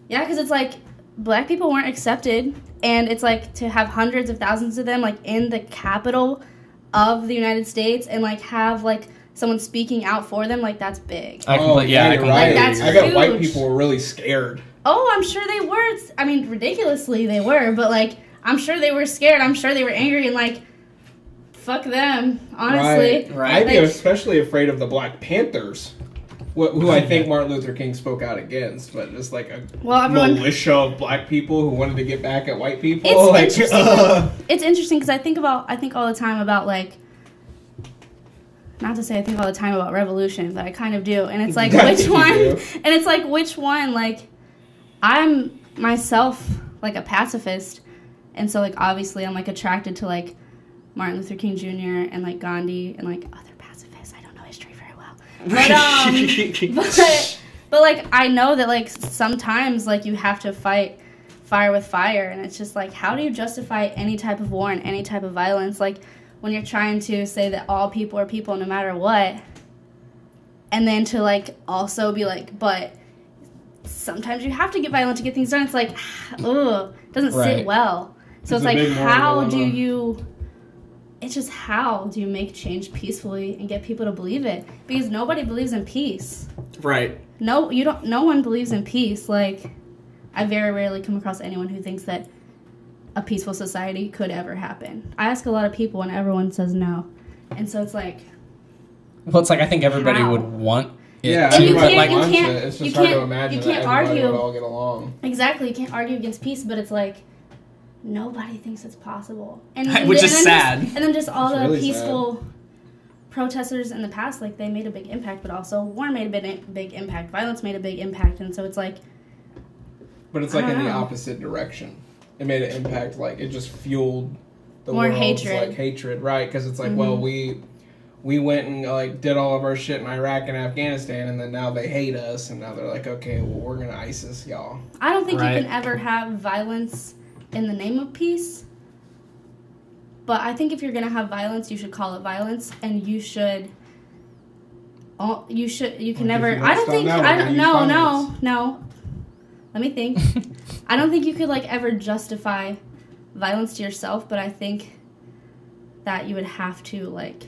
Yeah, because it's like black people weren't accepted, and it's like to have hundreds of thousands of them like in the capital of the United States, and like have like someone speaking out for them, like that's big. I completely, yeah, I you're completely right. That's I bet white people were really scared. Oh, I'm sure they were. It's- I mean, ridiculously they were, but like I'm sure they were scared. I'm sure they were angry and like, fuck them. Honestly, right. Right. I'd be especially afraid of the Black Panthers, wh- who I think Martin Luther King spoke out against, but just like a well, everyone. militia of black people who wanted to get back at white people. It's like, interesting. uh, it's interesting because I think about I think all the time about like not to say I think all the time about revolution, but I kind of do. And it's like which one and it's like which one like I'm myself like a pacifist and so like obviously I'm like attracted to like Martin Luther King Jr. and like Gandhi and like other pacifists. I don't know history very well. But um but, but like I know that like sometimes like you have to fight fire with fire and it's just like how do you justify any type of war and any type of violence like when you're trying to say that all people are people no matter what. And then to like also be like but sometimes you have to get violent to get things done. It's like ugh doesn't Right. sit well. So It's it's, like how do you it's just how do you make change peacefully and get people to believe it? Because nobody believes in peace. Right. no you don't no one believes in peace. Like i very rarely come across anyone who thinks that a peaceful society could ever happen i ask a lot of people and everyone says no and so it's like Well, it's like I think everybody How? would want. It yeah, And you can't- like, you can't- it. It's you just hard to can't- imagine you can't everybody argue. would all get along. exactly you can't argue against peace but it's like nobody thinks it's possible and Which and is then sad. just, and then just all It's the really peaceful protesters in the past like they made a big impact but also war made a big, big impact violence made a big impact and so it's like But it's like in don't the know. opposite direction. It made an impact. Like it just fueled the More world's, hatred. like hatred, right? Because it's like, well, Mhm. we we went and like did all of our shit in Iraq and Afghanistan, and then now they hate us, and now they're like, okay, well, we're gonna ISIS y'all. I don't think Right. you can ever have violence in the name of peace. But I think if you're gonna have violence, you should call it violence, and you should. All you should you can Like, never. you I don't think I don't. gonna No, use no, no. Let me think. I don't think you could like ever justify violence to yourself, but I think that you would have to like.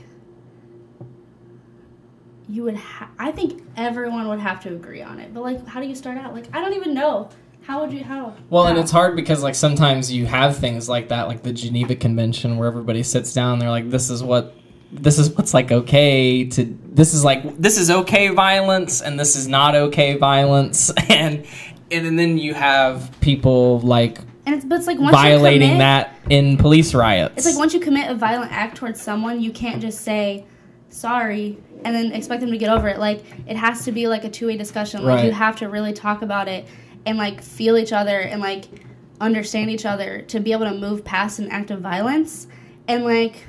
You would. Ha- I think everyone would have to agree on it, but like, how do you start out? Like, I don't even know. How would you? How? Well, and it's hard because like sometimes you have things like that, like the Geneva Convention, where everybody sits down. and They're like, "This is what, this is what's like okay to. This is like this is okay violence, and this is not okay violence." And and, and then you have people like And it's, but it's like once violating commit, that in police riots. It's like once you commit a violent act towards someone, you can't just say sorry and then expect them to get over it. Like it has to be like a two way discussion. Like Right. you have to really talk about it and like feel each other and like understand each other to be able to move past an act of violence and like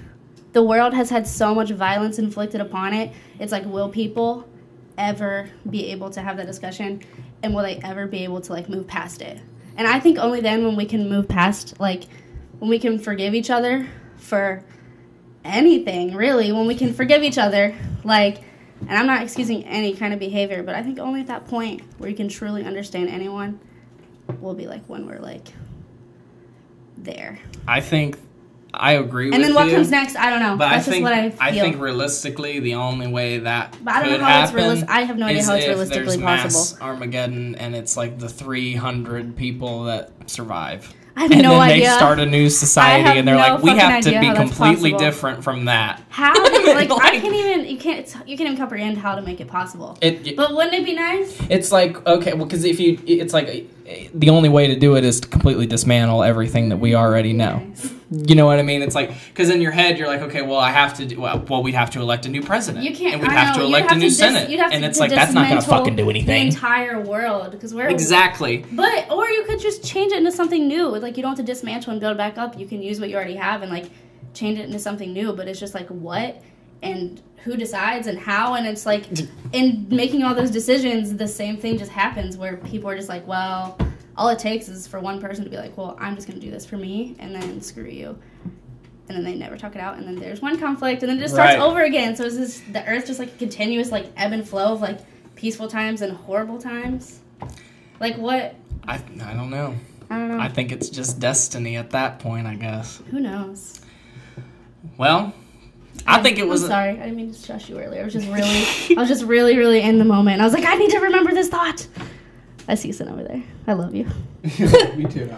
the world has had so much violence inflicted upon it it's like will people ever be able to have that discussion and will they ever be able to like move past it? And i think only then when we can move past like when we can forgive each other for anything really when we can forgive each other like and i'm not excusing any kind of behavior but i think only at that point where you can truly understand anyone will be like when we're like there. I think I agree with and then what you. comes next i don't know But that's I think just what i feel I think realistically the only way that But I don't could know how it's happen realis- I have no idea how it's realistically possible. Armageddon and it's like the 300 people that survive. I have and no then idea. they start a new society and they're no like, we have to be completely possible." different from that. how do you, like, i can't even you can't you can't even comprehend how to make it possible It, but wouldn't it be nice it's like okay, well, because if you, it's like eh, the only way to do it is to completely dismantle everything that we already know. Nice. You know what I mean? It's like because in your head you're like, okay, well, I have to do well. Well, we'd have to elect a new president. You can't. and we'd I have know, to elect have a new dis- senate, and it's like that's not gonna fucking do anything. The entire world, because we're Exactly. But or you could just change it into something new. Like you don't have to dismantle and build back up. You can use what you already have and like change it into something new. But it's just like what and who decides and how and it's like in making all those decisions, the same thing just happens where people are just like, well, all it takes is for one person to be like, well, I'm just gonna do this for me, and then screw you. And then they never talk it out, and then there's one conflict, and then it just starts Right. over again. So is this the Earth just like a continuous like ebb and flow of like peaceful times and horrible times? Like what? I I don't know. I don't know. I think it's just destiny at that point. I guess. Who knows? Well, I think it was. I'm sorry. I didn't mean to stress you earlier. I was just really, I was just really, really in the moment. I was like, I need to remember this thought. I see you sitting over there. I love you. Me too.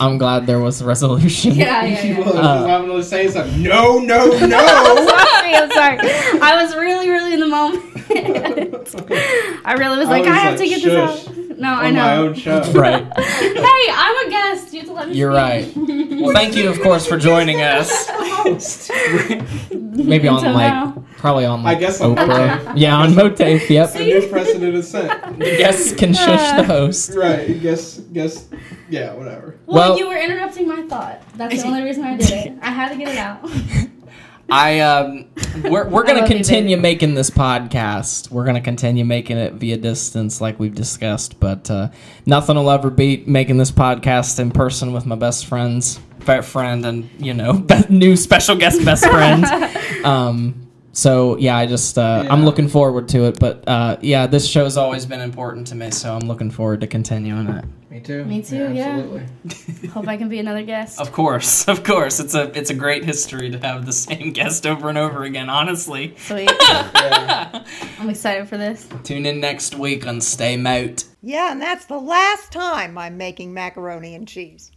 I'm glad there was a resolution. Yeah, yeah, yeah. Well, Uh, I'm gonna say something. No, no, no. sorry, I'm sorry. I was really, really in the moment. I really was I like, I, was have like, to get shush. this out. No, I know. my own show. Right. hey, I'm a guest. You have to let me. You're right. Well, thank you, of course, for joining us. Maybe on like probably on like I guess on Oprah. Yeah, on MOATAIF. Yep. A new precedent is set. The guests can shush the host. Right. Guess. Guess. Yeah. Whatever. Well, Well- you were interrupting my thought. That's the only reason I did it. I had to get it out. I um, we're we're gonna love you, continue making this podcast. We're gonna continue making it via distance, like we've discussed. But uh, nothing will ever beat making this podcast in person with my best friends, best friend, and you know, be- new special guest best friend. um, so yeah, I just uh, I'm looking forward to it. But uh, yeah, this show's always been important to me, so I'm looking forward to continuing it. Me too. Me too, yeah. Absolutely. Hope I can be another guest. Of course, of course, it's a it's a great history to have the same guest over and over again. Honestly, Sweet. Yeah. I'm excited for this. tune in next week on Stay Mout. Yeah, and that's the last time I'm making macaroni and cheese.